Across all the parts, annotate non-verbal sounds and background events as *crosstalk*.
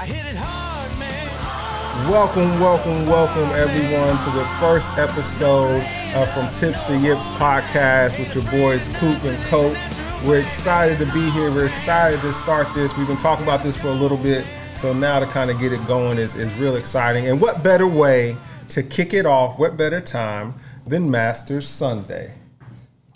I hit it hard, man. Welcome, welcome, welcome everyone to the first episode uh, from Tips to Yips podcast with your boys Coop and Cope. We're excited to be here. We're excited to start this. We've been talking about this for a little bit, so now to kind of get it going is, is real exciting. And what better way to kick it off, what better time than Masters Sunday?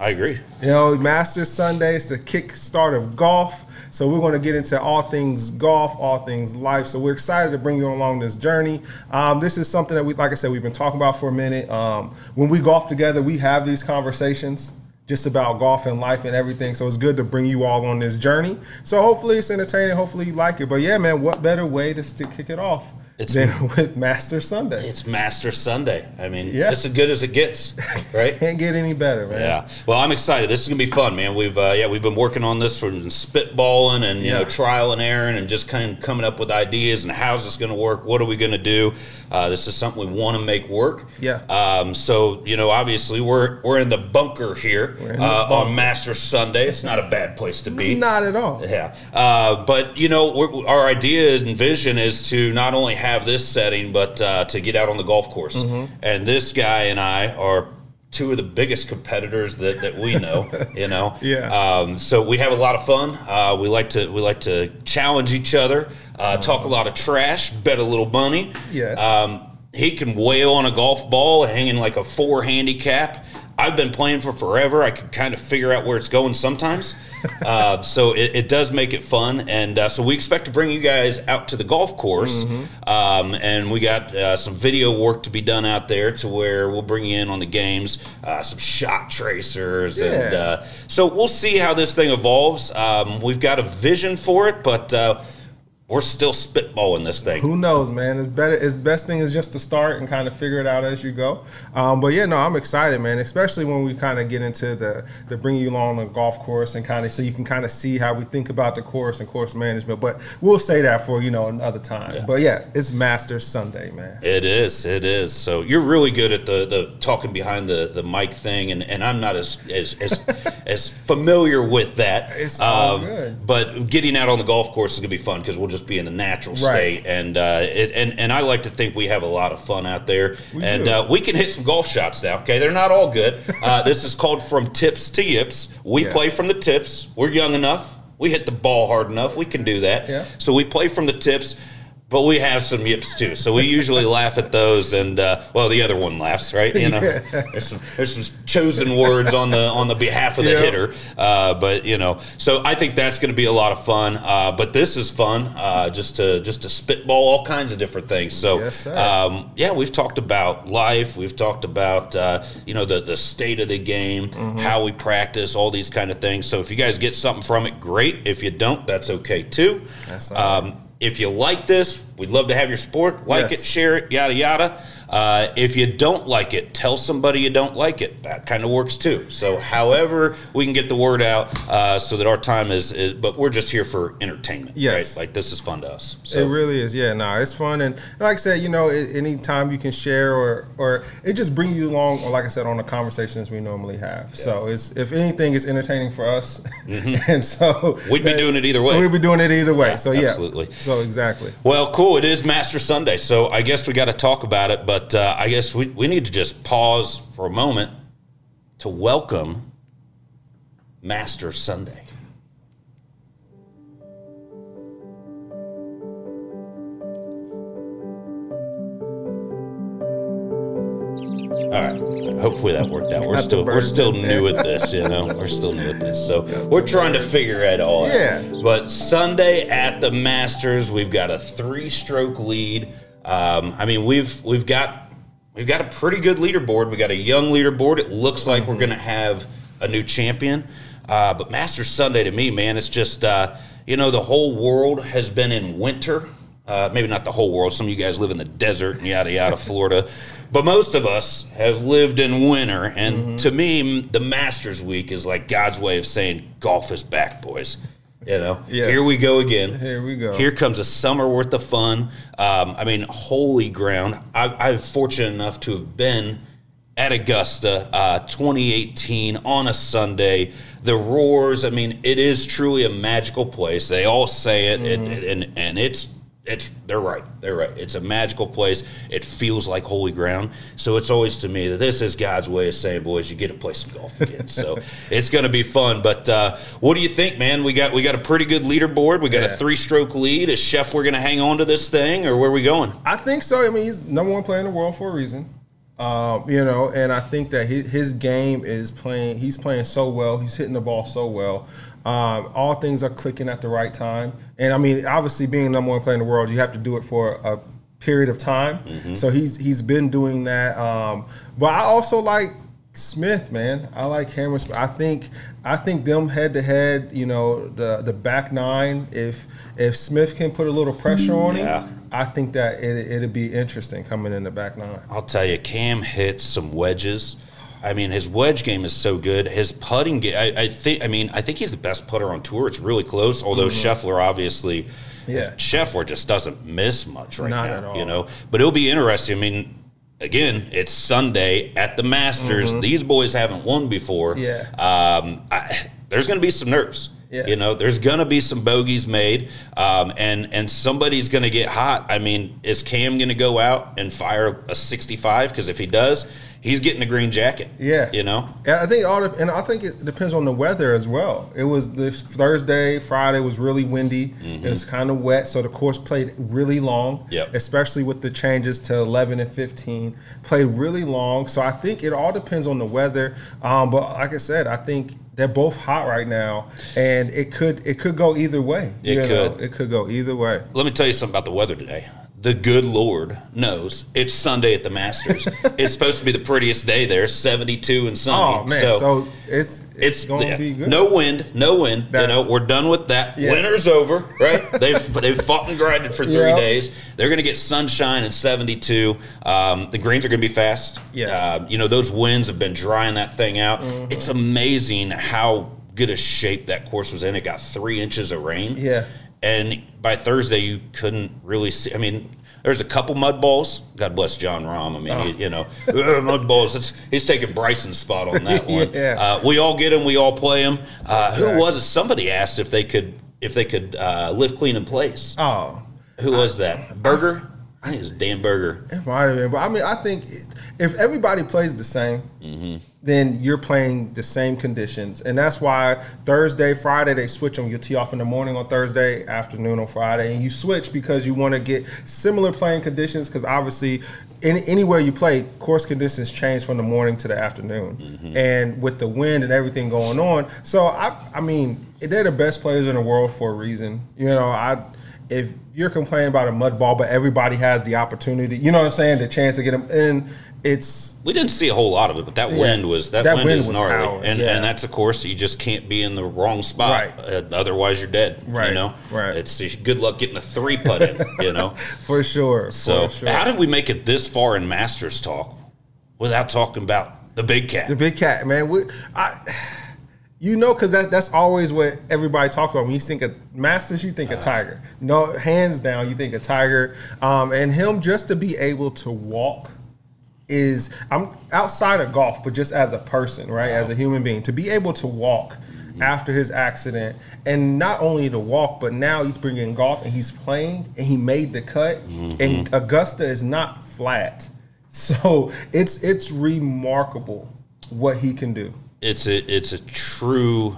I agree. You know, Masters Sunday is the kickstart of golf. So we're going to get into all things golf, all things life. So we're excited to bring you along this journey. Um, this is something that we, like I said, we've been talking about for a minute. Um, when we golf together, we have these conversations just about golf and life and everything. So it's good to bring you all on this journey. So hopefully it's entertaining. Hopefully you like it. But yeah, man, what better way to stick, kick it off It's- than *laughs* with Master Sunday? It's Master Sunday. I mean, Yeah. it's as good as it gets, *laughs* right? Can't get any better, man. Yeah. Well, I'm excited. This is gonna be fun, man. We've uh, yeah, we've been working on this from spitballing and you Yeah. know trial and error and just kind of coming up with ideas and how's this gonna work? What are we gonna do? Uh, this is something we want to make work. Yeah. Um, so you know, obviously we're we're in the bunker here the uh, bunker. on Master Sunday. It's not a bad place to be. Not at all. Yeah, uh, but you know, we're, our idea and vision is to not only have this setting, but uh, to get out on the golf course. Mm-hmm. And this guy and I are two of the biggest competitors that, that we know. *laughs* you know, Yeah. Um, so we have a lot of fun. Uh, we like to we like to challenge each other, uh, talk a lot of trash, bet a little money. Yes. Um, he can wail on a golf ball hanging like a four handicap. I've been playing for forever. I can kind of figure out where it's going sometimes. *laughs* uh, so it, it does make it fun. And uh, so we expect to bring you guys out to the golf course. Mm-hmm. Um, and we got uh, some video work to be done out there to where we'll bring you in on the games, uh, some shot tracers. And Yeah. uh, so we'll see how this thing evolves. Um, we've got a vision for it, but uh, we're still spitballing this thing. Who knows, man? It's better. It's best thing is just to start and kind of figure it out as you go. Um, but yeah, no, I'm excited, man. Especially when we kind of get into the the bringing you along the golf course and kind of so you can kind of see how we think about the course and course management. But we'll say that for you know another time. Yeah. But yeah, it's Masters Sunday, man. It is. It is. So you're really good at the, the talking behind the, the mic thing, and, and I'm not as as as, *laughs* as familiar with that. Um, It's all good. But getting out on the golf course is gonna be fun because we'll just be in the natural Right. state, and uh, it, and and I like to think we have a lot of fun out there, We and uh, we can hit some golf shots now. Okay, they're not all good. *laughs* Uh, this is called from tips to yips. We Yes. play from the tips. We're young enough. We hit the ball hard enough. We can do that. Yeah. So we play from the tips, but we have some yips too. So we usually laugh at those, and uh, well, the other one laughs, right? You know, there's some there's some chosen words on the on the behalf of the Yeah. hitter, uh, but you know, so I think that's going to be a lot of fun. Uh, but this is fun, uh, just to just to spitball all kinds of different things. So Yes, um, yeah, we've talked about life. We've talked about uh, you know the the state of the game, Mm-hmm. how we practice, all these kind of things. So if you guys get something from it, great. If you don't, that's okay too. That's um, if you like this, we'd love to have your support. Like Yes. it, share it, yada yada. Uh, if you don't like it, tell somebody you don't like it. That kind of works too. So, however we can get the word out, uh, so that our time is, is, but we're just here for entertainment. Yes. right? like this is fun to us. It really is, yeah. No, it's fun, and like I said, you know, anytime you can share or or it just brings you along, like I said, on the conversations we normally have. So it's if anything, it's entertaining for us, *laughs* and so Mm-hmm. We'd be doing it either way. We'd be doing it either way. Yeah, so yeah, absolutely. So exactly. Well, cool. It is Master Sunday, so I guess we got to talk about it. But uh, I guess we, we need to just pause for a moment to welcome Master Sunday. All right. Hopefully that worked out. We're Got still we're still new at this, you know. We're still new at this, so we're trying to figure it all out. Yeah. But Sunday at the Masters, we've got a three-stroke lead. Um, I mean, we've we've got we've got a pretty good leaderboard. We got a young leaderboard. It looks like we're going to have a new champion. Uh, but Masters Sunday to me, man, it's just uh, you know the whole world has been in winter. Uh, maybe not the whole world. Some of you guys live in the desert and yada yada, *laughs* Florida. But most of us have lived in winter, and to me, the Masters Week is like God's way of saying golf is back, boys. You know, Yes. here we go again. Here we go. Here comes a summer worth of fun. Um, I mean, holy ground. I, I'm fortunate enough to have been at Augusta uh, 2018 on a Sunday. The roars, I mean, it is truly a magical place. They all say it, Mm-hmm. and, and, and it's it's they're right. They're right. It's a magical place. It feels like holy ground. So it's always to me that this is God's way of saying, boys, you get to play some golf again. so *laughs* it's going to be fun. But uh, what do you think, man? We got we got a pretty good leaderboard. We got Yeah. a three stroke lead. Is Chef we're going to hang on to this thing, or where are we going? I think so. I mean, he's number one player in the world for a reason. Um, you know, and I think that his, his game is playing. He's playing so well. He's hitting the ball so well. Um, all things are clicking at the right time. And I mean, obviously, being number one player in the world, you have to do it for a period of time. So he's he's been doing that. Um, but I also like Smith, man. I like Cameron Smith. I think I think them head to head. You know, the the back nine. If if Smith can put a little pressure on Yeah. him, I think that it, it'd be interesting coming in the back nine. I'll tell you, Cam hits some wedges. I mean, his wedge game is so good. His putting game, I, I think. I mean, I think he's the best putter on tour. It's really close. Although Scheffler, obviously, Mm-hmm. Yeah. Scheffler just doesn't miss much right Not now. at all. You know, but it'll be interesting. I mean, again, it's Sunday at the Masters. These boys haven't won before. Mm-hmm. Yeah. Um, I, there's going to be some nerves. Yeah. You know, there's going to be some bogeys made, um, and and somebody's going to get hot. I mean, is Cam going to go out and fire a 65? Because if he does, he's getting a green jacket. Yeah. You know. Yeah, I think all the, and I think it depends on the weather as well. It was this Thursday, Friday was really windy. It was kind of wet, so the course played really long. Mm-hmm. Especially with the changes to 11 and 15, played really long. So I think it all depends on the weather. Um, but like I said, I think they're both hot right now, and it could it could go either way. It you know? could. It could go either way. Let me tell you something about the weather today. The good Lord knows it's Sunday at the Masters. *laughs* it's supposed to be the prettiest day there, 72 and sunny. Oh man, so, it's it's, it's going yeah, to be good. no wind, no wind. you know, we're done with that. Yeah. Winter's over, right? *laughs* they've they've fought and grinded for three Yeah. days. They're going to get sunshine and 72. Um, the greens are going to be fast. Yes. Mm-hmm. Uh, you know, those winds have been drying that thing out. It's amazing how good a shape that course was in. It got three inches of rain. Yeah. And by Thursday, you couldn't really see. I mean, there's a couple mud balls. God bless Jon Rahm. I mean, Oh. you, you know, *laughs* uh, mud balls. It's, he's taking Bryson's spot on that one. *laughs* Yeah. Uh, we all get him. We all play him. Uh, Who was it? Somebody asked if they could if they could uh, live clean in place. Oh, Who was that? Berger. I think it was Dan Berger. It might have been, but I mean, I think if everybody plays the same, mm-hmm. then you're playing the same conditions, and that's why Thursday, Friday they switch them. You tee off in the morning on Thursday, afternoon on Friday, and you switch because you want to get similar playing conditions. Because obviously, any, anywhere you play, course conditions change from the morning to the afternoon, mm-hmm. and with the wind and everything going on. So I, I mean, they're the best players in the world for a reason. You know, I if you're complaining about a mud ball, but everybody has the opportunity, you know what I'm saying, the chance to get them in, it's We didn't see a whole lot of it, but that Yeah. wind was that, That wind, wind is was gnarly, and yeah. and that's a course you just can't be in the wrong spot. Right. Uh, otherwise, you're dead. Right, You know. right. It's good luck getting a three putt in. You know. *laughs* for sure. So, for sure. how did we make it this far in Masters talk without talking about the big cat? the big cat, man. We, I, you know, because that, that's always what everybody talks about. When you think of Masters, you think of Tiger. No, hands down, you think of Tiger. Um, and him just to be able to walk is I'm outside of golf, but just as a person, right, as a human being, to be able to walk after his accident, and not only to walk, but now he's bringing golf and he's playing, and he made the cut, and Augusta is not flat, *laughs* so it's it's remarkable what he can do. It's a it's a true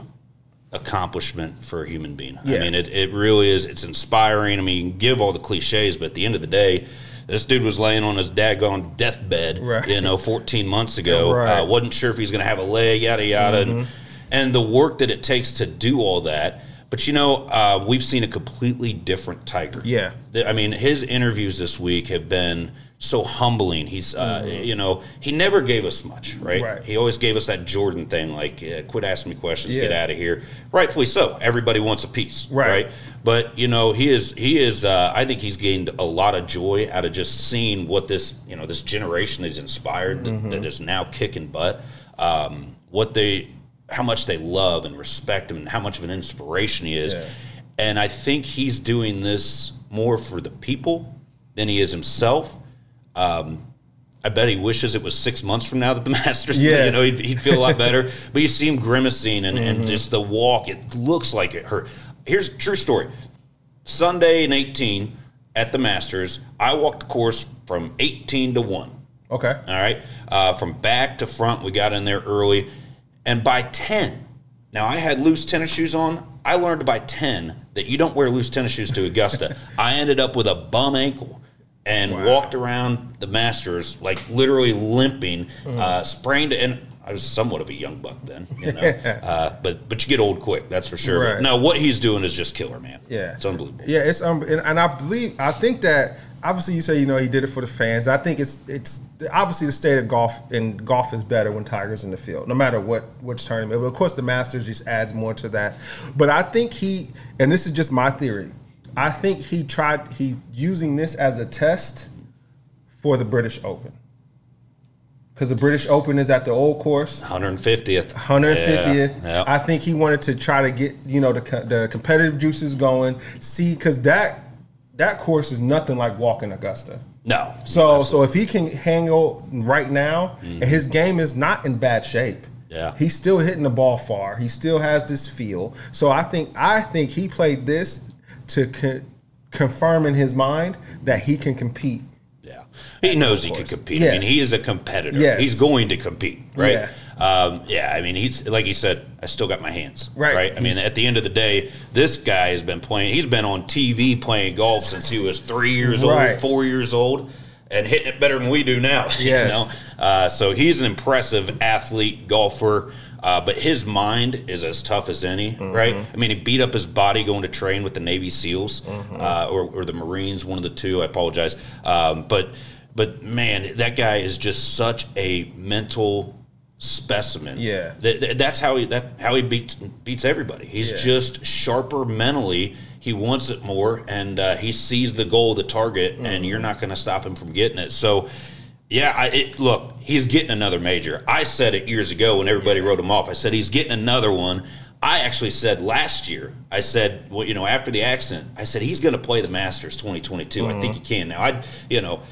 accomplishment for a human being. I mean, it, it really is. It's inspiring. I mean, you can give all the cliches, but at the end of the day, this dude was laying on his daggone deathbed, Right. you know, 14 months ago. *laughs* Right. Uh, wasn't sure if he's going to have a leg, yada, yada. And, and the work that it takes to do all that. But, you know, uh, we've seen a completely different Tiger. Yeah. I mean, his interviews this week have been so humbling. He's, uh, you know, he never gave us much, right? Mm-hmm. Right. He always gave us that Jordan thing, like, uh, quit asking me questions, get out of here. Rightfully so. Everybody wants a piece, Right. right? But you know, he is, he is. Uh, I think he's gained a lot of joy out of just seeing what this, you know, this generation that he's inspired, Mm-hmm. that is now kicking butt. Um, what they, how much they love and respect him, and how much of an inspiration he is. Yeah. And I think he's doing this more for the people than he is himself. Um, I bet he wishes it was six months from now that the *laughs* Masters, Yeah. Mm-hmm. you know, he'd, he'd feel a lot better. *laughs* but you see him grimacing and, and just the walk, it looks like it hurt. Here's a true story. Sunday in 18, at the Masters, I walked the course from 18 to 1. Okay. All right. Uh, from back to front, we got in there early. And by 10, now I had loose tennis shoes on. I learned by 10 that you don't wear loose tennis shoes to Augusta. *laughs* I ended up with a bum ankle and Wow. walked around the Masters, like literally limping, Mm. uh, sprained. And I was somewhat of a young buck then, you know. *laughs* uh, but but you get old quick, that's for sure. Right. But no, what he's doing is just killer, man. Yeah. It's unbelievable. Yeah, it's um, and, and I believe I think that obviously you say you know he did it for the fans. I think it's it's obviously the state of golf and golf is better when Tiger's in the field, no matter what which tournament. But of course, the Masters just adds more to that. But I think he, and this is just my theory. I think he tried he's using this as a test for the British Open. Because the British Open is at the old course. 150th. 150th. Yeah, yeah. I think he wanted to try to get you know the the competitive juices going. See, because that that course is nothing like walking Augusta. no. So so if he can hang handle right now, and his game is not in bad shape. Mm-hmm. Yeah. he's still hitting the ball far. He still has this feel. So I think I think he played this to co- confirm in his mind that he can compete. Yeah, he knows he can compete. Yeah. I mean, he is a competitor. Yes. He's going to compete, right? Yeah. Um, yeah. I mean, he's like he said. I still got my hands, Right. Right. I mean, at the end of the day, this guy has been playing. He's been on TV playing golf since he was three years Right. old, four years old, and hitting it better than we do now. *laughs* Yes. You know. Uh, so he's an impressive athlete, golfer. Uh, but his mind is as tough as any, Mm-hmm. right? I mean, he beat up his body going to train with the Navy SEAls Mm-hmm. uh, or, or the Marines, one of the two. I apologize, um, but but man, that guy is just such a mental specimen. Yeah. Th- th- that's how he that how he beats beats everybody. He's Yeah. just sharper mentally. He wants it more, and uh, he sees the goal, the target, Mm-hmm. and you're not going to stop him from getting it. So. Yeah, I, it, look, he's getting another major. I said it years ago when everybody wrote him off. I said he's getting another one. I actually said last year, I said, well, you know, after the accident, I said he's going to play the Masters 2022. I think he mm-hmm. can now. I, you know,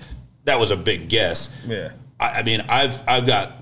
that was a big guess. Yeah. I, I mean, I've I've got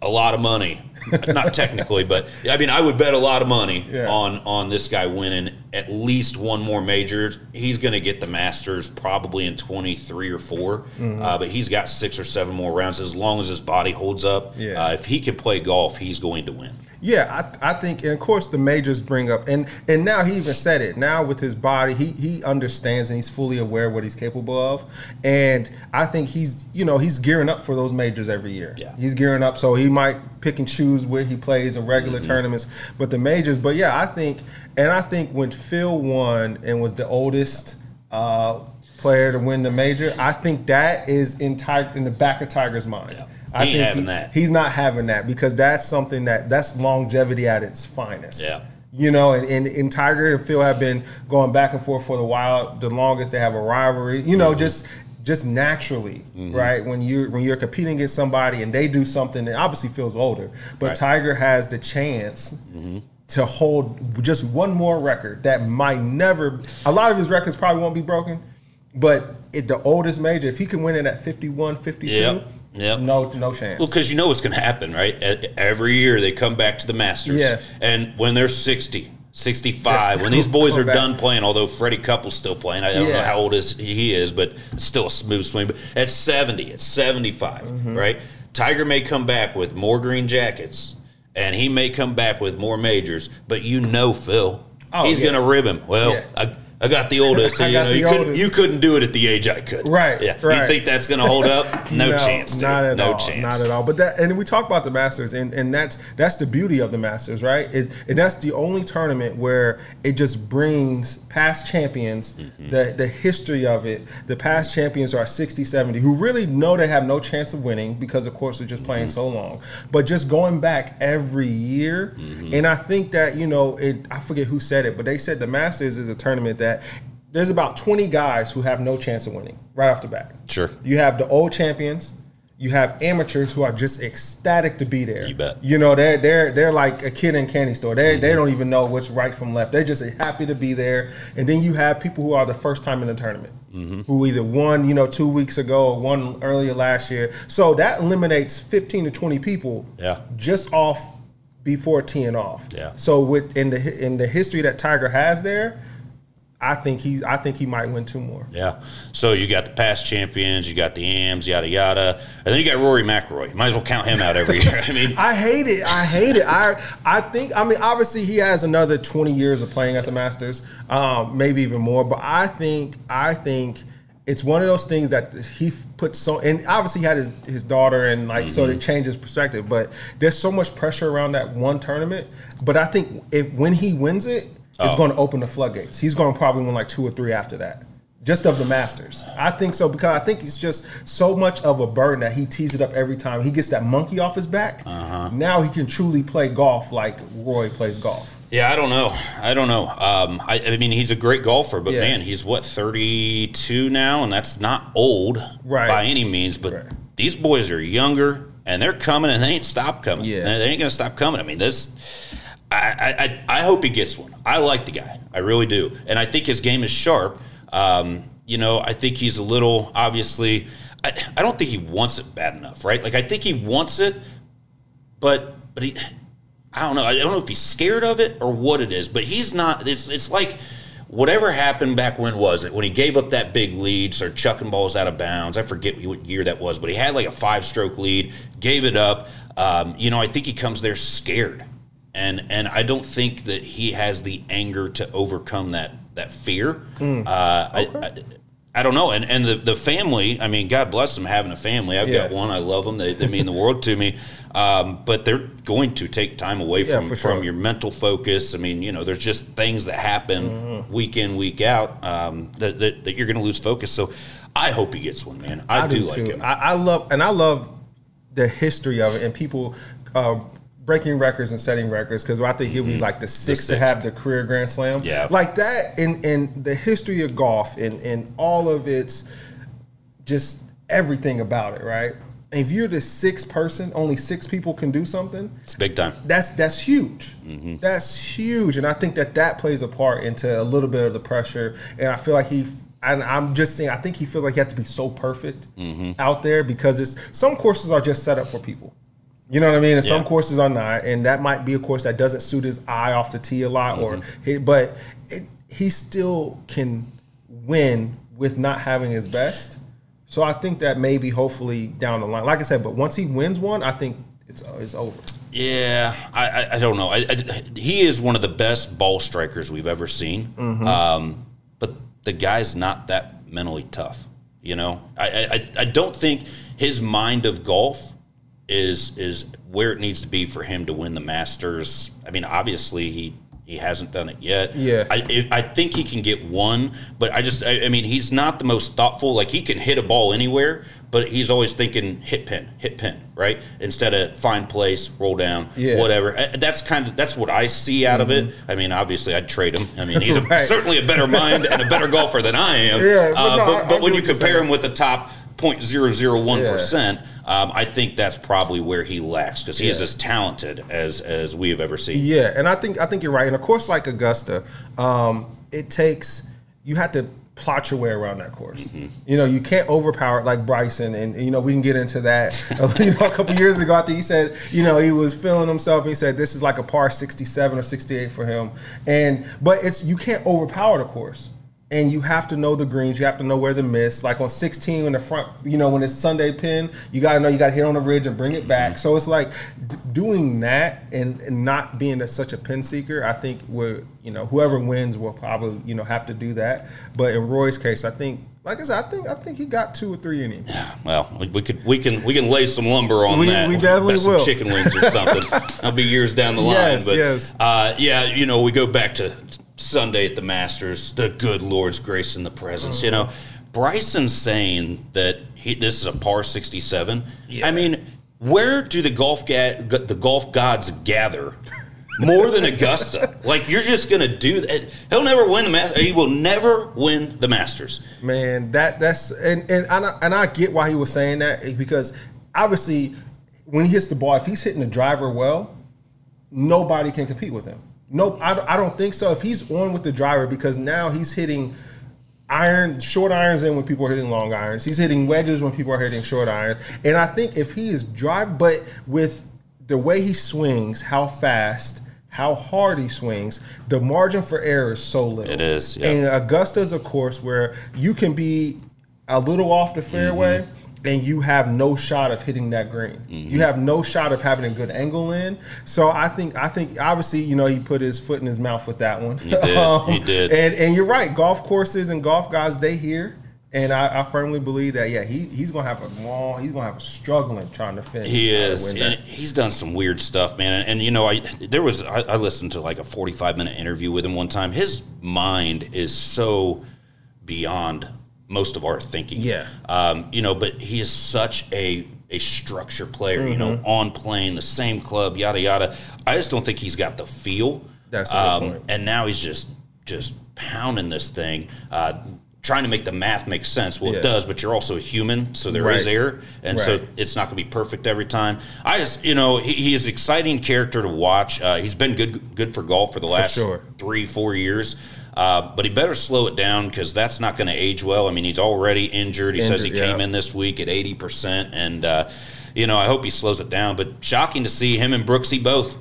a lot of money, not technically, but I mean, I would bet a lot of money Yeah. on on this guy winning at least one more major. He's going to get the Masters probably in twenty three or 4 Mm-hmm. uh, but he's got six or seven more rounds as long as his body holds up. Yeah. Uh, if he can play golf, he's going to win. Yeah, I, I think, and of course, the majors bring up, and and now he even said it. Now with his body, he he understands and he's fully aware of what he's capable of, and I think he's you know he's gearing up for those majors every year. Yeah. he's gearing up, so he might pick and choose where he plays in regular Mm-hmm. tournaments, but the majors. But yeah, I think, and I think when Phil won and was the oldest. Uh, player to win the major i think that is in Tiger, in the back of tiger's mind Yeah. I He think he- that. he's not having that because that's something that that's longevity at its finest. Yeah. You know, and, and, and Tiger and Phil have been going back and forth for a while. The longest they have a rivalry. You know, just just naturally, Mm-hmm. right? When you when you're competing against somebody and they do something that obviously feels older, but Right. Mm-hmm. Tiger has the chance to hold just one more record that might never. A lot of his records probably won't be broken, but it, the oldest major, if he can win it at 51, 52, Yep. Yep. no no chance. Well, because you know what's going to happen, right? Every year they come back to the Masters. Yeah. And when they're 60, 65, Yes, when these boys are back. done playing, although Freddie Couples still playing, I don't know how old is he is, but still a smooth swing. But at 70, at 75, Mm-hmm. right? Tiger may come back with more green jackets, and he may come back with more majors, but you know Phil. Oh, he's yeah. going to rib him. Well, Yeah. I, I got the oldest. *laughs* I you know, you couldn't, you couldn't do it at the age I could. Right, Yeah. right. You think that's going to hold up? No, chance. Not at no all. chance. Not at all. But that, and we talk about the Masters, and, and that's that's the beauty of the Masters, right? It, and that's the only tournament where it just brings past champions, Mm-hmm. the the history of it. The past champions are 60, 70, who really know they have no chance of winning because, of course, they're just playing Mm-hmm. so long. But just going back every year, Mm-hmm. and I think that you know, it, I forget who said it, but they said the Masters is a tournament that. There's about 20 guys who have no chance of winning right off the bat. Sure. You have the old champions. You have amateurs who are just ecstatic to be there. You bet. You know, they're they're they're like a kid in a candy store. They they mm-hmm. don't even know what's right from left. They're just happy to be there. And then you have people who are the first time in the tournament, mm-hmm. who either won, you know, two weeks ago or won earlier last year. So that eliminates 15 to 20 people Yeah. just off before teeing off. Yeah. So with in the in the history that Tiger has there, I think he's. I think he might win two more. Yeah. So you got the past champions, you got the AMs, yada yada, and then you got Rory McIlroy. Might as well count him out every *laughs* year. I mean, I hate it. I hate it. I I think. I mean, obviously he has another twenty years of playing at the Masters, um, maybe even more. But I think. I think it's one of those things that he put so and obviously he had his, his daughter and like mm-hmm. so it changed his perspective but there's so much pressure around that one tournament but i think if when he wins it it's oh. going to open the floodgates he's going to probably win like two or three after that just of the Masters. I think so because I think it's just so much of a burden that he tees it up every time. He gets that monkey off his back. Uh-huh. Now he can truly play golf like Roy plays golf. Yeah, I don't know. I don't know. Um, I, I, mean, he's a great golfer, but yeah. man, he's what thirty two now, and that's not old right. by any means. But right. these boys are younger, and they're coming, and they ain't stop coming. Yeah, they ain't gonna stop coming. I mean, this. I, I, I hope he gets one. I like the guy. I really do. And I think his game is sharp. Um, you know, I think he's a little obviously. I, I don't think he wants it bad enough, right? Like I think he wants it, but but he. I don't know. I don't know if he's scared of it or what it is, but he's not. It's it's like whatever happened back when was it when he gave up that big lead, started chucking balls out of bounds. I forget what year that was, but he had like a five stroke lead, gave it up. Um, you know, I think he comes there scared, and and I don't think that he has the anger to overcome that that fear. Mm. Uh, okay. I, I, I don't know, and and the, the family. I mean, God bless them having a family. I've yeah. got one. I love them. They, they mean the world to me. Um, but they're going to take time away yeah, from sure. from your mental focus. I mean, you know, there's just things that happen mm-hmm. week in week out um, that, that, that you're going to lose focus. So I hope he gets one, man. I, I do, do, like too. him. I, I, love and I love the history of it and people. Uh, breaking records and setting records because I think he'll be mm-hmm. like the sixth, the sixth, to have the career Grand Slam. Yeah, like that in in the history of golf and in all of its just everything about it, right? if you're the sixth person, only six people can do something. It's big time. That's that's huge. Mm-hmm. That's huge, and I think that that plays a part into a little bit of the pressure. And I feel like he and I'm just saying, I think he feels like he has to be so perfect mm-hmm. out there because it's some courses are just set up for people. You know what I mean? And yeah. some courses are not, and that might be a course that doesn't suit his eye off the tee a lot, mm-hmm. or but it, he still can win with not having his best. So I think that maybe, hopefully, down the line, like I said, but once he wins one, I think it's it's over. Yeah, I, I, I don't know. I, I, he is one of the best ball strikers we've ever seen. Mm-hmm. Um, but the guy's not that mentally tough. You know, I, I I don't think his mind of golf is is where it needs to be for him to win the Masters. I mean, obviously he he hasn't done it yet. Yeah, I I think he can get one, but I just I, I, mean he's not the most thoughtful. Like he can hit a ball anywhere, but he's always thinking hit pin, hit pin, right? Instead of find place, roll down, yeah. whatever. Uh, that's kind of that's what I see out mm-hmm. of it. Mm-hmm. I mean, obviously I'd trade him. I mean, he's *laughs* right. a, certainly a better mind and a better golfer than I am. Yeah, but, uh, no, but, but when you compare him with the top 0.001 percent. Yeah um, I think that's probably where he lacks because he yeah. is as talented as as we have ever seen. Yeah, and I think I think you're right. And of course, like Augusta, um, it takes you have to plot your way around that course. Mm-hmm. You know, you can't overpower it like Bryson, and you know we can get into that. *laughs* you know, a couple years ago, I think he said, you know, he was feeling himself. And he said this is like a par 67 or 68 for him, and but it's you can't overpower the course and you have to know the greens. You have to know where to miss. Like on 16 in the front, you know, when it's Sunday pin, you got to know you got to hit on the ridge and bring it back. Mm-hmm. So it's like d- doing that and, and not being a, such a pin seeker. I think we're, you know, whoever wins will probably, you know, have to do that. But in Roy's case, I think, like I said, I think I think he got two or three in him. Yeah, well, we, we could we can we can lay some lumber on we, that. We definitely will. chicken wings or something. *laughs* That'll be years down the line. Yes, but yes. Uh, yeah, you know, we go back to Sunday at the Masters, the good Lord's grace in the presence. You know, Bryson's saying that he, this is a par 67. Yeah. I mean, where do the golf ga- the golf gods gather more than Augusta? *laughs* like you're just gonna do that? Eh, he'll never win the Masters. He will never win the Masters. Man, that that's and and and I, and I get why he was saying that eh, because obviously when he hits the ball, if he's hitting the driver well, nobody can compete with him. Nope, I, I don't think so. If he's on with the driver, because now he's hitting iron short irons in when people are hitting long irons. He's hitting wedges when people are hitting short irons. And I think if he is drive, but with the way he swings, how fast, how hard he swings, the margin for error is so little. It is, yeah. And Augusta is a course where you can be a little off the fairway. Mm-hmm. And you have no shot of hitting that green. You have no shot of having a good angle in. So I think I think obviously you know he put his foot in his mouth with that one. He did, *laughs* um, he did. And and you're right. Golf courses and golf guys they hear. And I, I firmly believe that yeah he he's gonna have a long he's gonna have a struggling trying to finish. He is, and he's done some weird stuff, man. And, and, you know, I there was I, I listened to like a forty-five minute interview with him one time. His mind is so beyond most of our thinking. Yeah. um, you know, but he is such a a structure player. You know, Mm-hmm. on playing the same club, yada yada. I just don't think he's got the feel. That's um, point. And now he's just just pounding this thing. Uh, Trying to make the math make sense. Well, Yeah. it does, but you're also a human, so there is Right. error, and so it's not going to be perfect every time. I just, you know, he, he is an exciting character to watch. Uh, he's been good, good for golf for the last sure. three, four years. Uh, but he better slow it down because that's not going to age well. I mean, he's already injured. He says he Injured, came in this week at eighty percent, and uh, you know, I hope he slows it down. But shocking to see him and Brooksy both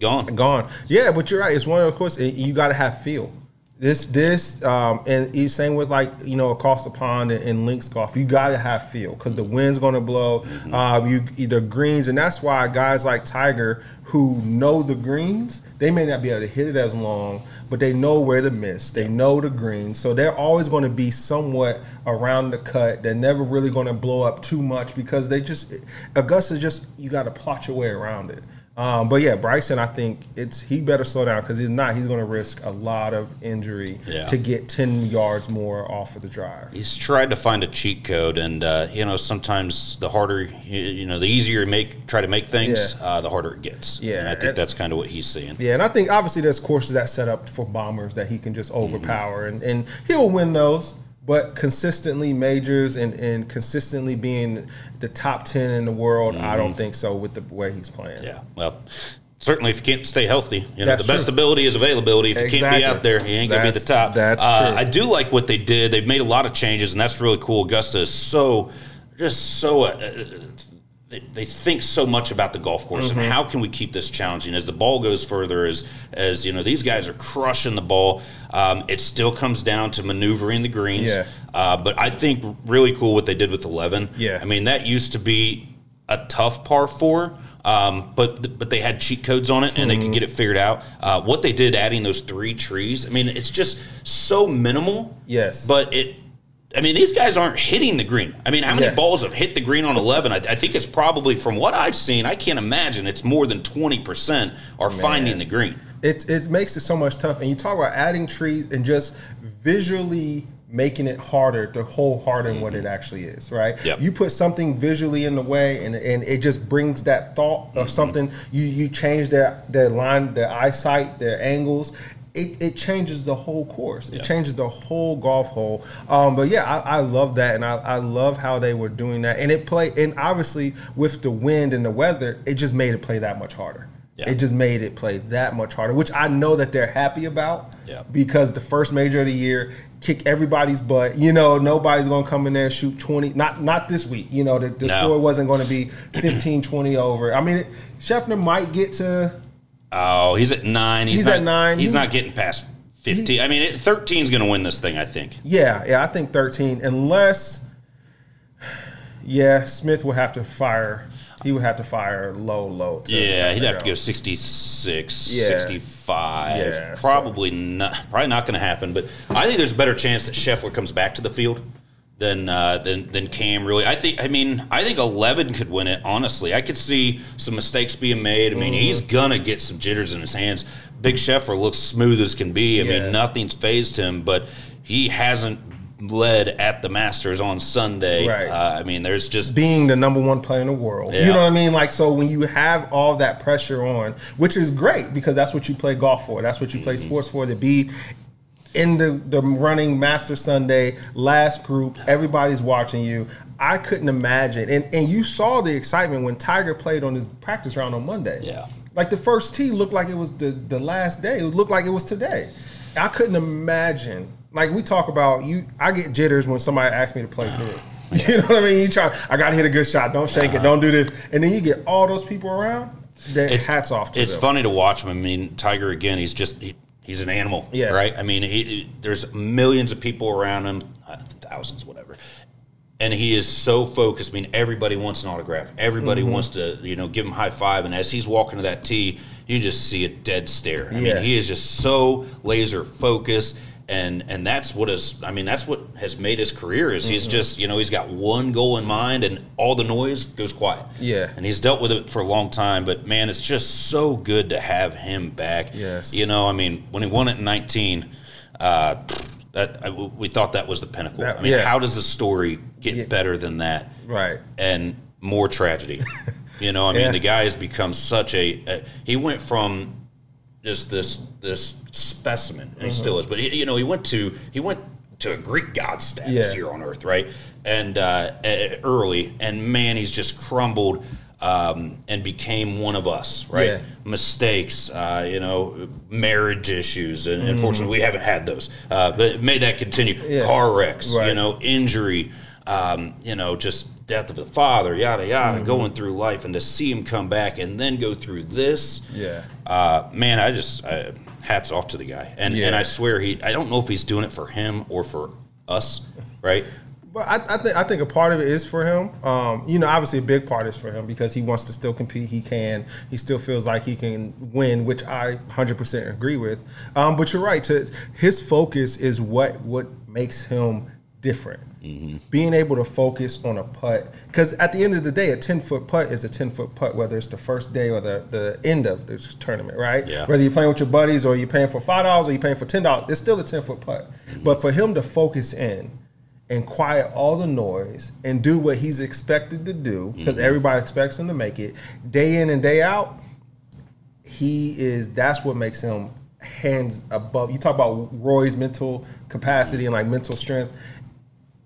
gone. gone. Yeah, but you're right. It's one of those courses you got to have feel. This this um, and he's same with like you know across the pond and, and links golf. You got to have feel because the wind's to blow. Mm-hmm. Um, you the greens, and that's why guys like Tiger who know the greens, they may not be able to hit it as long, but they know where to miss. They know the greens, so they're always going to be somewhat around the cut. They're never really going to blow up too much because they just Augusta just you got to plot your way around it. Um, but yeah, Bryson, I think it's he better slow down because he's not. He's going to risk a lot of injury Yeah. to get ten yards more off of the drive. He's tried to find a cheat code, and uh, you know, sometimes the harder, you, you know, the easier you make try to make things, Yeah. uh, the harder it gets. Yeah, and I think and- that's kind of what he's seeing. Yeah, and I think obviously there's courses that set up for bombers that he can just overpower, and, and he'll win those. But consistently majors and, and consistently being the top ten in the world, I don't think so with the way he's playing. Yeah, well, certainly if you can't stay healthy, you know, That's the best true. ability is availability. If you can't be out there, you ain't gonna be the top. that's Uh, true. I do like what they did. They've made a lot of changes, and that's really cool. Augusta is so, just so. Uh, they, they think so much about the golf course Mm-hmm. and how can we keep this challenging as the ball goes further as as you know these guys are crushing the ball um, it still comes down to maneuvering the greens Yeah. uh, but i think really cool what they did with 11 Yeah. i mean that used to be a tough par four um, but but they had cheat codes on it and they could get it figured out. Uh, what they did, adding those three trees, I mean, it's just so minimal. Yes. But it, I mean, these guys aren't hitting the green. I mean, how many Yeah. balls have hit the green on 11? I, I think it's probably, from what I've seen, I can't imagine it's more than 20% are finding the green. It, it makes it so much tough. And you talk about adding trees and just visually making it harder to hole harder than what it actually is, right? Mm-hmm. Yep. You put something visually in the way and, and it just brings that thought Mm-hmm. something. You you change their their line, their eyesight, their angles. It, it changes the whole course. It Yeah. changes the whole golf hole. Um, but yeah, I, I love that, and I, I love how they were doing that. And it play, and obviously with the wind and the weather, it just made it play that much harder. Yeah. It just made it play that much harder, which I know that they're happy about. Yeah. Because the first major of the year, kick everybody's butt. You know, nobody's gonna come in there and shoot 20. Not not this week. You know, the, the No. score wasn't gonna be 15, 20 over. I mean, it, Scheffler might get to Oh, he's at nine. He's, He's not, at nine. He's He- not getting past 15. I mean, 13 is going to win this thing, I think. yeah, yeah, I think 13. Unless yeah, Smith would have to fire he would have to fire low, low. to- Yeah, he'd have to go. go 66, Yeah. 65. Yeah, so- probably not. Probably not going to happen. But I think there's a better chance that Scheffler comes back to the field than uh, than than Cam. Really, I think. I mean, I think 11 could win it. Honestly, I could see some mistakes being made. I mean, he's Mm-hmm. gonna get some jitters in his hands. Big Scheffler looks smooth as can be. I Yeah. mean, nothing's phased him, but he hasn't led at the Masters on Sunday. Right. Uh, I mean, there's just being the number one player in the world. Yeah. You know what I mean? Like, so when you have all that pressure on, which is great because that's what you play golf for, that's what you play Mm-hmm. sports for, to be in the, the running Master Sunday, last group, everybody's watching you. I couldn't imagine. And, and you saw the excitement when Tiger played on his practice round on Monday. Yeah. Like the first tee looked like it was the, the last day. It looked like it was today. I couldn't imagine. Like we talk about you, I get jitters when somebody asks me to play through. *laughs* You know what I mean? You try. I gotta hit a good shot. Don't shake it. Don't do this. And then you get all those people around. They- it's, hats off to It's them. funny to watch him. I mean, Tiger again. He's just he, he's an animal, Yeah. right? I mean, he, he- there's millions of people around him, uh, thousands, whatever, and he is so focused. I mean, everybody wants an autograph. Everybody Mm-hmm. wants to, you know, give him high five. And as he's walking to that tee, you just see a dead stare. I Yeah. mean, he is just so laser focused. And, and that's what is I mean that's what has made his career is Mm-hmm. he's just you know he's got one goal in mind and all the noise goes quiet Yeah. and he's dealt with it for a long time. But man, it's just so good to have him back. Yes. you know, I mean, when he won it in nineteen, uh, that I, we thought that was the pinnacle. That- I mean, yeah. how does the story get Yeah. better than that? Right. and more tragedy. *laughs* you know, I mean, Yeah. the guy has become such a. a he went from just this this specimen, and he Mm-hmm. still is. But he, you know, he went to he went to a Greek god status Yeah. here on Earth, right? And uh, early, and man, he's just crumbled. Um, and became one of us, right? Yeah. Mistakes, uh, you know, marriage issues, and Mm-hmm. unfortunately, we haven't had those. Uh, but may that continue. Yeah. Car wrecks, you know, injury, um, you know, just death of the father, yada yada, Mm-hmm. going through life, and to see him come back and then go through this, Yeah. uh, man, I just uh, hats off to the guy, and Yeah. and I swear he, I don't know if he's doing it for him or for us, right? But I, I think I think a part of it is for him. Um, you know, obviously a big part is for him because he wants to still compete. He can. He still feels like he can win, which I 100% agree with. Um, but you're right. To his focus is what what makes him different. Mm-hmm. Being able to focus on a putt, because at the end of the day, a 10 foot putt is a 10 foot putt, whether it's the first day or the, the end of this tournament, right? Yeah. Whether you're playing with your buddies or you're paying for five dollars or you're paying for ten dollars, it's still a 10 foot putt. Mm-hmm. But for him to focus in and quiet all the noise and do what he's expected to do because mm-hmm. everybody expects him to make it day in and day out he is that's what makes him hands above you talk about roy's mental capacity and like mental strength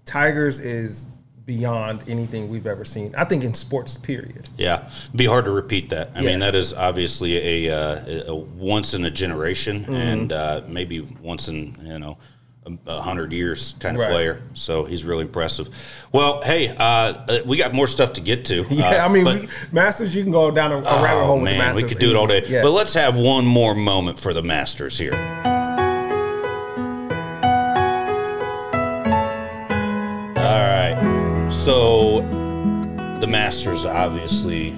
tigers is beyond anything we've ever seen i think in sports period Yeah, be hard to repeat that. I Yeah. mean, that is obviously a, uh, a once in a generation, Mm-hmm. and uh, maybe once in you know a, a hundred years kind of Right. player. So he's really impressive. Well, hey, uh, uh, we got more stuff to get to. *laughs* yeah uh, i mean but- we, masters you can go down a, a rabbit hole Oh with the man, masters we could do it all day. Yeah. But let's have one more moment for the Masters here. So the Masters obviously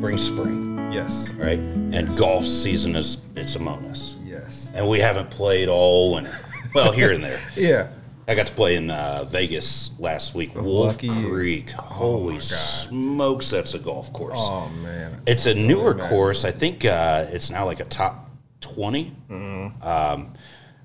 bring spring, yes right? And golf season is it's among us. yes And we haven't played all winter. Well, here and there. *laughs* yeah I got to play in uh, Vegas last week. Wolf lucky you. Creek. Holy smokes, that's a golf course. oh man It's a newer course. I think uh, it's now like a top 20. Mm-hmm. Um,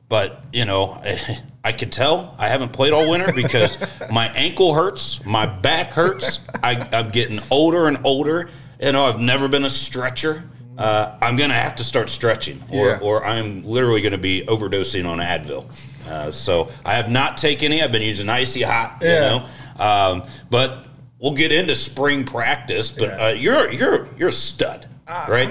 but, you know, *laughs* I could tell I haven't played all winter because *laughs* my ankle hurts, my back hurts. I, I'm getting older and older. You know, I've never been a stretcher. Uh, I'm going to have to start stretching, or, Yeah. or I'm literally going to be overdosing on Advil. Uh, so I have not taken any. I've been using icy hot, you know. Um, but we'll get into spring practice. But Yeah. uh, you're you're you're a stud, right?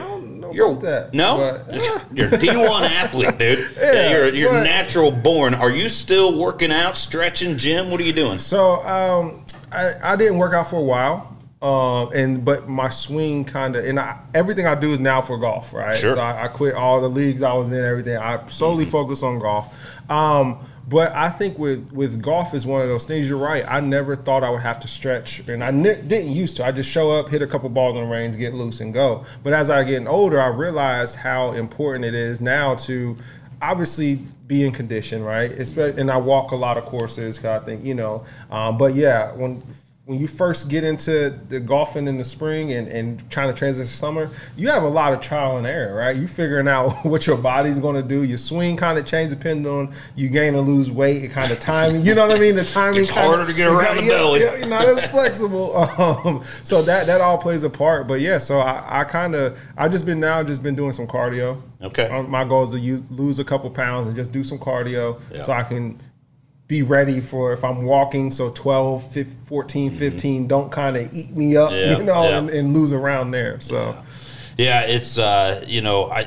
Know you're about that, no, but- *laughs* you're a D1 athlete, dude. *laughs* Yeah, you're you're but- natural born. Are you still working out, stretching, gym? What are you doing? So um, I, I didn't work out for a while, um, and but my swing kind of and I, everything I do is now for golf, right? Sure. So I, I quit all the leagues I was in, everything. I solely Mm-hmm. focus on golf. Um, but I think with with golf is one of those things. You're right. I never thought I would have to stretch, and I ne- didn't used to. I just show up, hit a couple balls on the range, get loose, and go. But as I getting older, I realized how important it is now to obviously be in condition, right? And I walk a lot of courses, cause I think you know. Um, but yeah, when when you first get into the golfing in the spring and, and trying to transition summer, you have a lot of trial and error, right? You figuring out *laughs* what your body's going to do. Your swing kind of change depending on you gain or lose weight. It kind of timing. You know what I mean? The *laughs* timing kinda- harder to get around the yeah, belly. Yeah, you're not as flexible. *laughs* Um, so that that all plays a part. But yeah, so I, I kind of I just been now just been doing some cardio. Okay. Um, my goal is to use, lose a couple pounds and just do some cardio Yeah. so I can be ready for if I'm walking. So 12, 15, 14, 15 don't kind of eat me up, Mm-hmm. *laughs* Yeah, you know, yeah. and, and lose around there. So Yeah, it's uh, you know I.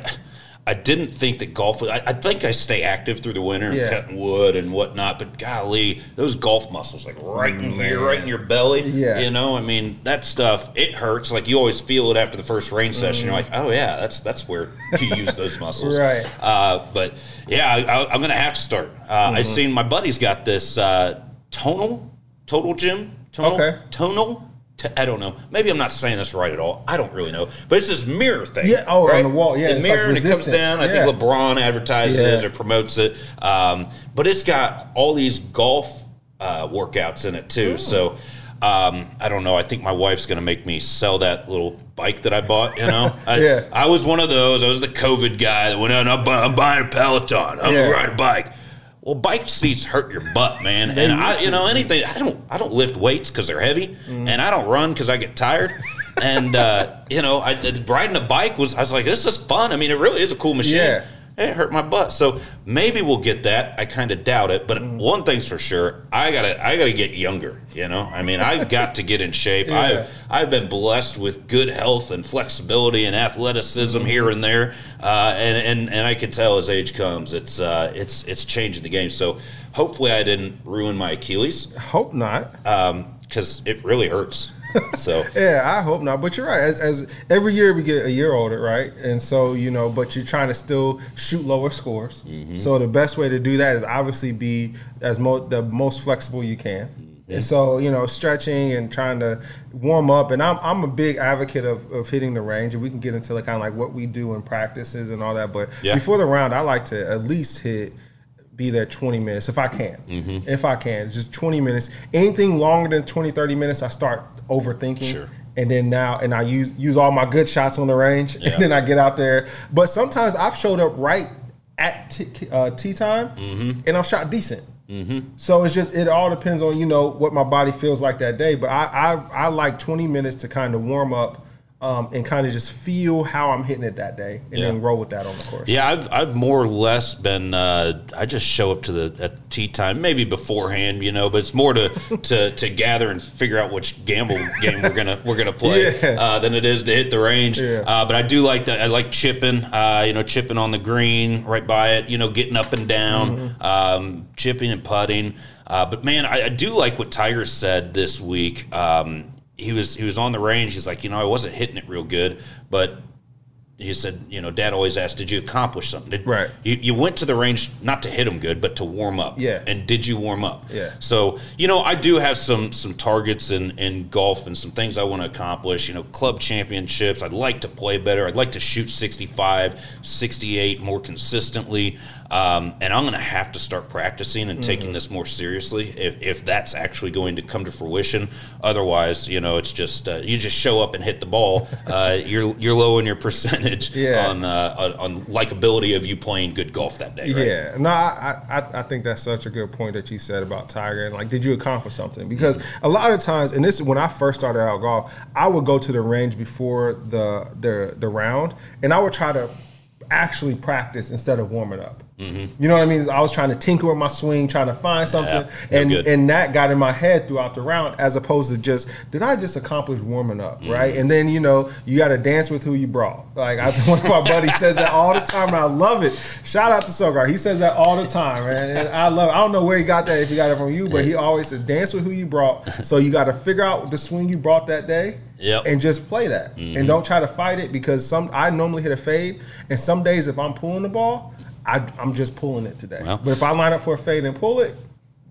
I didn't think that golf. Was, I, I think I stay active through the winter, Yeah. cutting wood and whatnot. But golly, those golf muscles, like right in here, right in your belly. Yeah. you know. I mean, that stuff it hurts. Like you always feel it after the first rain session. You're like, oh yeah, that's that's where you use those *laughs* muscles. Right. Uh, but yeah, I, I, I'm gonna have to start. Uh, Mm-hmm. I seen my buddy's got this uh, tonal total gym. Tonal, Okay. Tonal. T- I don't know. Maybe I'm not saying this right at all. I don't really know. But it's this mirror thing. Yeah, oh, on the wall. Yeah, the it's mirror like and it comes down. I Yeah. think LeBron advertises Yeah. or promotes it. Um, but it's got all these golf uh, workouts in it too. So. Um, I don't know. I think my wife's going to make me sell that little bike that I bought. You know, *laughs* I, Yeah. I was one of those. I was the COVID guy that went out. I'm, I'm buying a Peloton. I'm Yeah. gonna ride a bike. Well, bike seats hurt your butt, man. and I, you know, anything. I don't. I don't lift weights because they're heavy, Mm-hmm. and I don't run because I get tired. *laughs* and uh, you know, I, riding a bike was. I was like, this is fun. I mean, it really is a cool machine. Yeah. It hurt my butt. So maybe we'll get that. I kind of doubt it. But Mm. one thing's for sure, I gotta I gotta get younger. You know, I mean, I've *laughs* got to get in shape. Yeah. I've I've been blessed with good health and flexibility and athleticism here and there, uh, and and and I can tell as age comes, it's uh, it's it's changing the game. So hopefully, I didn't ruin my Achilles Hope not. because it really hurts. *laughs* So Yeah, I hope not. But you're right. As, as every year we get a year older, right? And so you know, but you're trying to still shoot lower scores. Mm-hmm. So the best way to do that is obviously be as mo- the most flexible you can. Mm-hmm. And so you know, stretching and trying to warm up. And I'm I'm a big advocate of, of hitting the range. And we can get into the kind of like what we do in practices and all that. But Yeah. before the round, I like to at least hit. Be there 20 minutes if I can. Mm-hmm. If I can, just 20 minutes. Anything longer than 20, 30 minutes, I start overthinking Sure. and then now and I use use all my good shots on the range, Yeah. and then I get out there. But sometimes I've showed up right at t- uh, tee time, Mm-hmm. and I've shot decent. So it's just it all depends on you know what my body feels like that day. But I I, I like twenty minutes to kind of warm up. Um, and kind of just feel how I'm hitting it that day, and Yeah. then roll with that on the course. Yeah, I've I've more or less been. Uh, I just show up to the at tee time, maybe beforehand, you know. But it's more to *laughs* to, to gather and figure out which gamble game we're gonna we're gonna play *laughs* Yeah. uh, than it is to hit the range. Yeah. Uh, but I do like that. I like chipping. Uh, you know, chipping on the green right by it. You know, getting up and down, Mm-hmm. um, chipping and putting. Uh, but man, I, I do like what Tiger said this week. Um, he was he was on the range. He's like, you know, I wasn't hitting it real good, but he said, you know, Dad always asked, "Did you accomplish something?" Did, Right. You, you went to the range not to hit them good, but to warm up. Yeah. And did you warm up? Yeah. So you know, I do have some some targets in in golf and some things I want to accomplish. You know, club championships. I'd like to play better. I'd like to shoot 65, 68 more consistently. Um, and I'm going to have to start practicing and Mm-hmm. taking this more seriously if, if that's actually going to come to fruition. Otherwise, you know, it's just uh, you just show up and hit the ball. Uh, *laughs* you're you're low in your percentage Yeah. on, uh, on on likability of you playing good golf that day. Right? Yeah, no, I, I I think that's such a good point that you said about Tiger. And like, did you accomplish something? Because a lot of times, and this is when I first started out golf, I would go to the range before the the the round, and I would try to actually practice instead of warming up. You know what I mean? I was trying to tinker with my swing, trying to find something, Mm-hmm. and good. and that got in my head throughout the round, as opposed to just did I just accomplish warming up, right? And then you know you got to dance with who you brought. Like I, *laughs* one of my buddies says that all the time, and I love it. Shout out to Sogar, he says that all the time, man. And I love. It. I don't know where he got that, if he got it from you, but he always says dance with who you brought. So you got to figure out the swing you brought that day. Yep. And just play that, and mm-hmm. don't try to fight it because some I normally hit a fade, and some days if I'm pulling the ball, I, I'm just pulling it today. Well. but if I line up for a fade and pull it,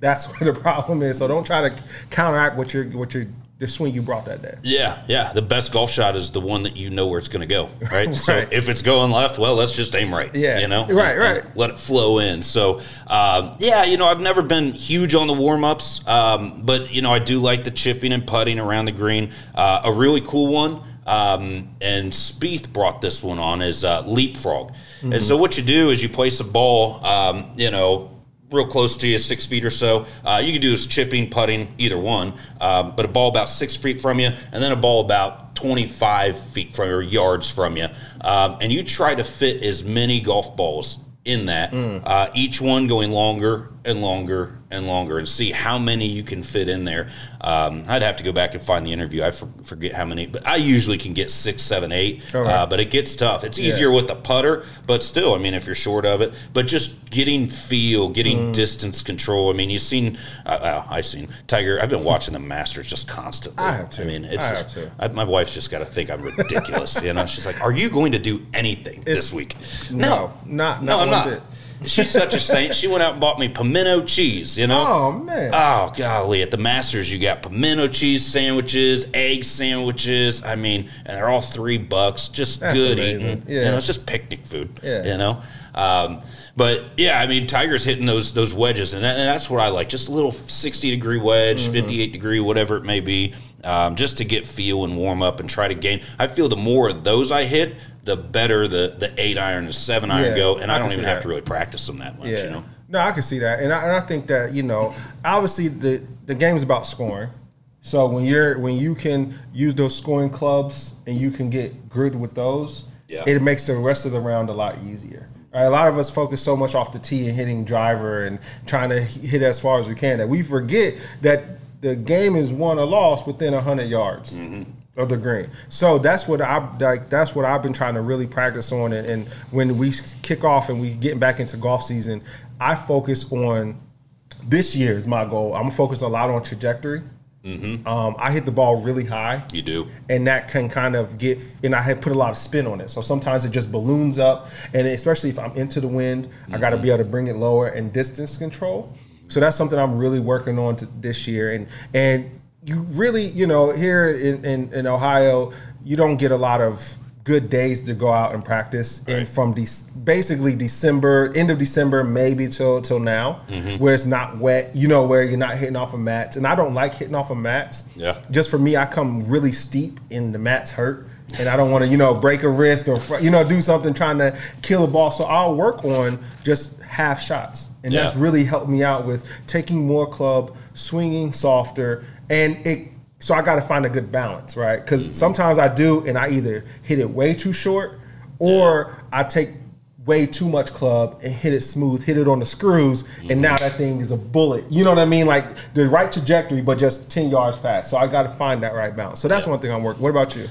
that's *laughs* where the problem is. So don't try to counteract what your what your the swing you brought that day. Yeah, yeah. The best golf shot is the one that you know where it's going to go, *laughs* right? So if it's going left, well, let's just aim right. Yeah. you know, Right, And- right. and let it flow in. So, um, yeah, you know, I've never been huge on the warm ups, um, but you know, I do like the chipping and putting around the green. Uh, a really cool one. Um, and Spieth brought this one on is uh, leapfrog. And so what you do is you place a ball, um, you know, real close to you, six feet or so. Uh, you can do is chipping, putting, either one. Um, but a ball about six feet from you, and then a ball about 25 feet from or yards from you. Um, and you try to fit as many golf balls in that, uh, each one going longer and longer and longer and see how many you can fit in there. Um, I'd have to go back and find the interview. I for, forget how many, but I usually can get six, seven, eight. All right. Uh, but it gets tough. It's easier with the putter, but still, I mean, if you're short of it, but just getting feel, getting Mm. distance control. I mean, you've seen, uh, I've seen Tiger. I've been watching the Masters just constantly. I have to. I mean, it's I have too. I, my wife's just got to think I'm ridiculous. you know, she's like, "Are you going to do anything this week?" No, not- no, I'm one not. bit. She's such a saint. She went out and bought me pimento cheese. You know. Oh man. Oh golly! At the Masters, you got pimento cheese sandwiches, egg sandwiches. I mean, and they're all three bucks. Just That's good amazing. eating. Yeah. You know, it's just picnic food. Yeah. You know. Um, but yeah, I mean, Tiger's hitting those those wedges, and, that, and that's what I like. Just a little sixty degree wedge, Mm-hmm. fifty eight degree, whatever it may be, um, just to get feel and warm up and try to gain. I feel the more of those I hit, the better the the eight iron and seven iron Yeah, go, and I I, don't even have that. to really practice them that much. Yeah. You know. No, I can see that, and I, and I think that you know, obviously the the game is about scoring. So when you're when you can use those scoring clubs and you can get good with those, Yeah. it makes the rest of the round a lot easier. Right? A lot of us focus so much off the tee and hitting driver and trying to hit as far as we can that we forget that the game is won or lost within hundred yards mm-hmm. of the green. So that's what I like. That's what I've been trying to really practice on. And, and when we kick off and we getting back into golf season, I focus on this year is my goal. I'm gonna focus a lot on trajectory. Mm-hmm. Um, I hit the ball really high You do. and that can kind of get and i had put a lot of spin on it so sometimes it just balloons up and especially if i'm into the wind i mm-hmm. got to be able to bring it lower and distance control so that's something i'm really working on to, this year and and you really you know here in, in, in ohio you don't get a lot of good days to go out and practice and from de- basically december end of december maybe till till now Mm-hmm. where it's not wet you know where you're not hitting off of mats and i don't like hitting off of mats Yeah. just for me, I come really steep and the mats hurt. And I don't want to, you know, break a wrist or, you know, do something trying to kill a ball. So I'll work on just half shots. And that's really helped me out with taking more club, swinging softer. And it, so I got to find a good balance, right? Because mm-hmm. sometimes I do, and I either hit it way too short or I take way too much club and hit it smooth, hit it on the screws, and mm-hmm. now that thing is a bullet. You know what I mean? Like the right trajectory, but just 10 yards past. So I got to find that right balance. So that's one thing I'm working. What about you?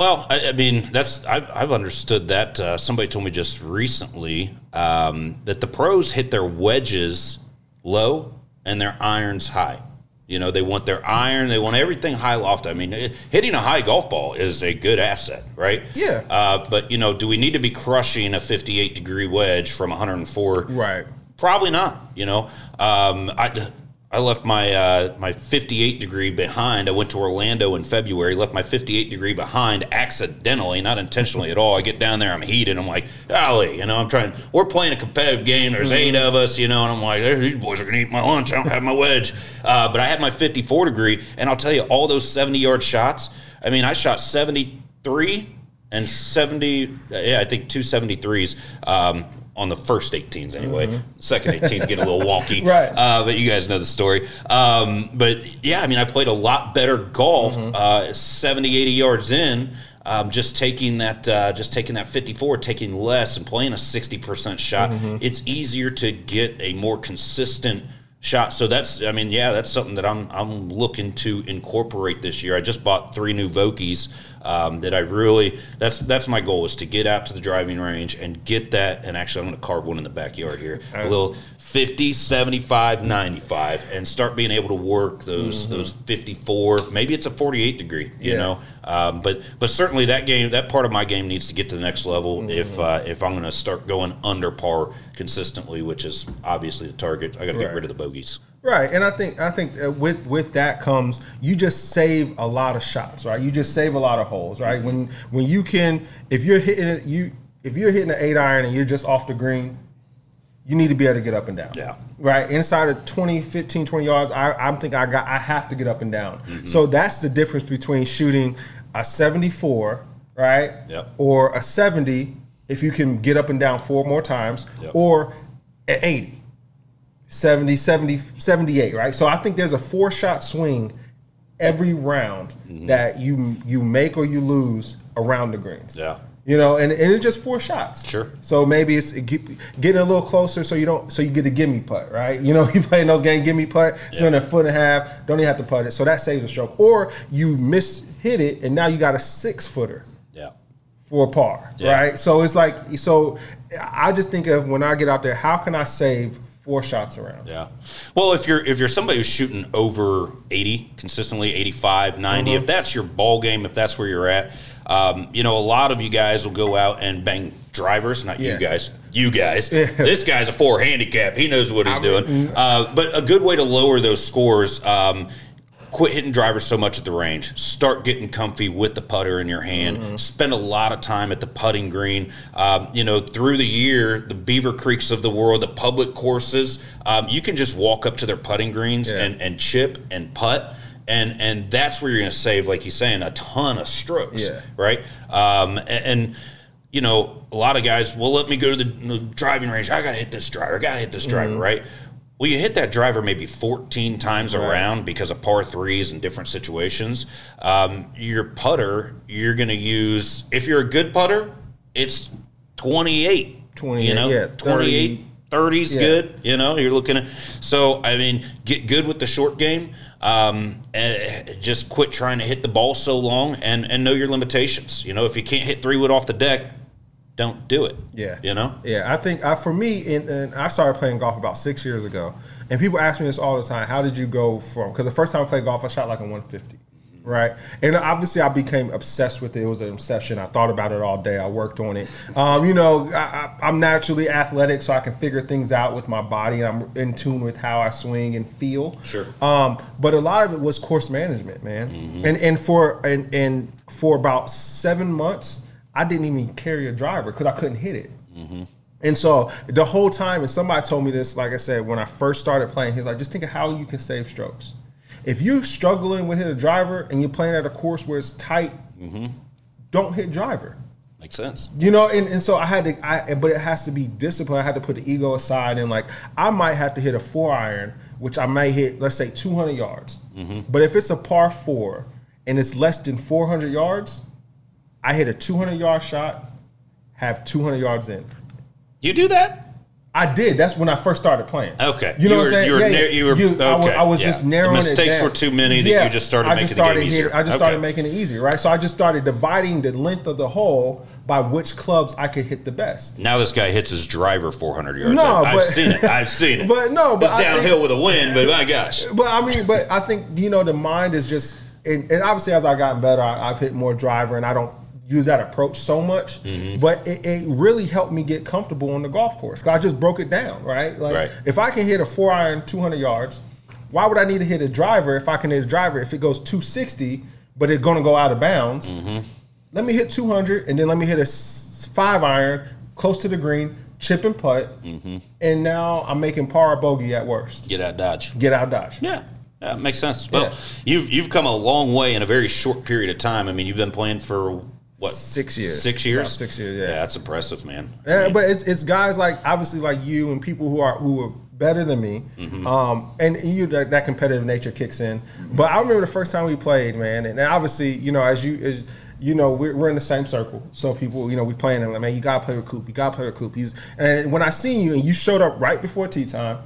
Well, I, I mean, that's I've, I've understood that. Uh, somebody told me just recently um, that the pros hit their wedges low and their irons high. You know, they want their iron, they want everything high loft. I mean, hitting a high golf ball is a good asset, right? Yeah. Uh, but you know, do we need to be crushing a 58 degree wedge from 104? Right. Probably not. You know, um, I I left my uh, my 58 degree behind. I went to Orlando in February. Left my 58 degree behind accidentally, not intentionally at all. I get down there, I'm heated. I'm like, golly, you know, I'm trying. We're playing a competitive game. There's eight of us, you know, and I'm like, these boys are gonna eat my lunch. I don't have my wedge, uh, but I had my 54 degree, and I'll tell you, all those 70 yard shots. I mean, I shot 73 and 70. Yeah, I think two 73s. Um, on the first 18s anyway. Second 18s get a little *laughs* wonky. Right. Uh, but you guys know the story. Um, but yeah, I mean, I played a lot better golf, uh, 70, 80 yards in. Um, just taking that, uh, just taking that 54, taking less, and playing a 60% shot. It's easier to get a more consistent shot. So that's, I mean, yeah, that's something that I'm, I'm looking to incorporate this year. I just bought three new Vokeys um, that I really, that's that's my goal is to get out to the driving range and get that. And actually, I'm going to carve one in the backyard here, a little 50, 75, 95, and start being able to work those those 54. Maybe it's a 48 degree, you Yeah. know. Um, but but certainly that game, that part of my game needs to get to the next level if uh, if I'm going to start going under par consistently, which is obviously the target. I got to get Right. rid of the bogeys. Right, and I think I think with with that comes you just save a lot of shots, right? You just save a lot of holes, right? When when you can, if you're hitting it, you if you're hitting an eight iron and you're just off the green, you need to be able to get up and down. Yeah. Right. Inside of 20, 15, 20 yards, I, I'm think I got I have to get up and down. Mm-hmm. So that's the difference between shooting a 74, right? Yep. Or a 70 if you can get up and down four more times, Yep. or an 80. 70, 70, 78, right? So I think there's a four shot swing every round Mm-hmm. that you you make or you lose around the greens. Yeah. You know, and, and it's just four shots. Sure. So maybe it's get, getting a little closer, so you don't, so you get a gimme putt, right? You know, *laughs* you playing those games, gimme putt, it's Yeah. in a foot and a half, don't even have to putt it, so that saves a stroke. Or you miss hit it, and now you got a six footer Yeah. for a par, Yeah. right? So it's like, so I just think of when I get out there, how can I save four shots around? Yeah. Well, if you're if you're somebody who's shooting over 80 consistently, 85, 90, Mm-hmm. if that's your ball game, if that's where you're at, um, you know, a lot of you guys will go out and bang drivers, not Yeah. you guys. You guys. *laughs* This guy's a four handicap. He knows what he's doing. Uh, but a good way to lower those scores. Um, Quit hitting drivers so much at the range. Start getting comfy with the putter in your hand. Spend a lot of time at the putting green. Um, you know, through the year, the Beaver Creeks of the world, the public courses, um, you can just walk up to their putting greens Yeah. and, and chip and putt. And, and that's where you're going to save, like you're saying, a ton of strokes, Yeah. right? Um, and, and you know, a lot of guys, will let me go to the, the driving range. I got to hit this driver. I got to hit this driver, right? Well, you hit that driver maybe 14 times around because of par threes and different situations. Um, your putter, you're going to use, if you're a good putter, it's 28. 28, you know, yeah, 28. 30 is Yeah. good. You know, you're looking at. So, I mean, get good with the short game. Um, and just quit trying to hit the ball so long and, and know your limitations. You know, if you can't hit three wood off the deck, don't do it. Yeah. You know? Yeah, I think uh, for me, and, and I started playing golf about six years ago, and people ask me this all the time: How did you go from? Because the first time I played golf, I shot like a 150, right? And obviously, I became obsessed with it. It was an obsession. I thought about it all day. I worked on it. Um, you know, I, I, I'm naturally athletic, so I can figure things out with my body, and I'm in tune with how I swing and feel. Sure. Um, but a lot of it was course management, man. And and for and and for about seven months, I didn't even carry a driver because I couldn't hit it. And so the whole time, and somebody told me this, like I said, when I first started playing, he's like, just think of how you can save strokes. If you're struggling with hit a driver and you're playing at a course where it's tight, don't hit driver. Makes sense. You know, and, and so I had to, I, but it has to be discipline. I had to put the ego aside and like I might have to hit a four iron, which I may hit, let's say 200 yards. Mm-hmm. But if it's a par four and it's less than 400 yards, I hit a 200 yard shot, have 200 yards in. You do that? I did. That's when I first started playing. Okay. You know You what were- I'm saying? you were yeah, you were- I was, okay, I was yeah. just The narrowing it mistakes down. were too many that you just started I making just the game started easier. I just Okay. started making it easier, right? So I just started dividing the length of the hole by which clubs I could hit the best. Now this guy hits his driver 400 yards. No, I've but- seen it. I've seen it. *laughs* But no, but it's downhill think- with a wind. But my gosh, *laughs* But I mean, but I think you know the mind is just, and, and obviously as I gotten better, I, I've hit more driver, and I don't use that approach so much. Mm-hmm. But it, it really helped me get comfortable on the golf course. 'Cause I just broke it down, right? Like Right. if I can hit a four iron 200 yards, why would I need to hit a driver if I can hit a driver if it goes 260, but it's going to go out of bounds? Mm-hmm. Let me hit 200, and then let me hit a five iron close to the green, chip and putt, Mm-hmm. and now I'm making par or bogey at worst. get out dodge. Get out dodge. Yeah. Yeah, makes sense. Well, Yeah. you've you've come a long way in a very short period of time. I mean, you've been playing for what Six years. Six years. About six years, yeah. that's impressive, man. I Yeah, mean, but it's it's guys like obviously like you and people who are who are better than me, Mm-hmm. um, and you that, that competitive nature kicks in. But I remember the first time we played, man, and obviously you know as you as you know we're, we're in the same circle, so people you know we playing and like man you gotta play with Coop, you gotta play with Coop. He's and when I seen you and you showed up right before tee time,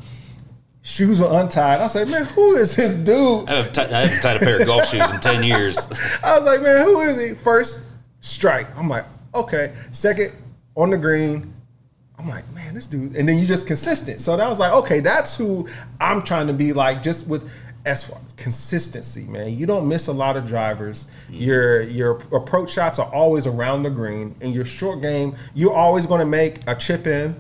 shoes were untied. I said, man, who is this dude? I haven't, ti- I haven't tied a pair of golf shoes in ten years. *laughs* I was like, man, who is he? First strike. I'm like, okay. Second on the green. I'm like, man, this dude. And then you just consistent. So that was like, okay, that's who I'm trying to be like, just with as far as consistency, man. You don't miss a lot of drivers. Mm-hmm. Your your approach shots are always around the green. In your short game, you're always going to make a chip in,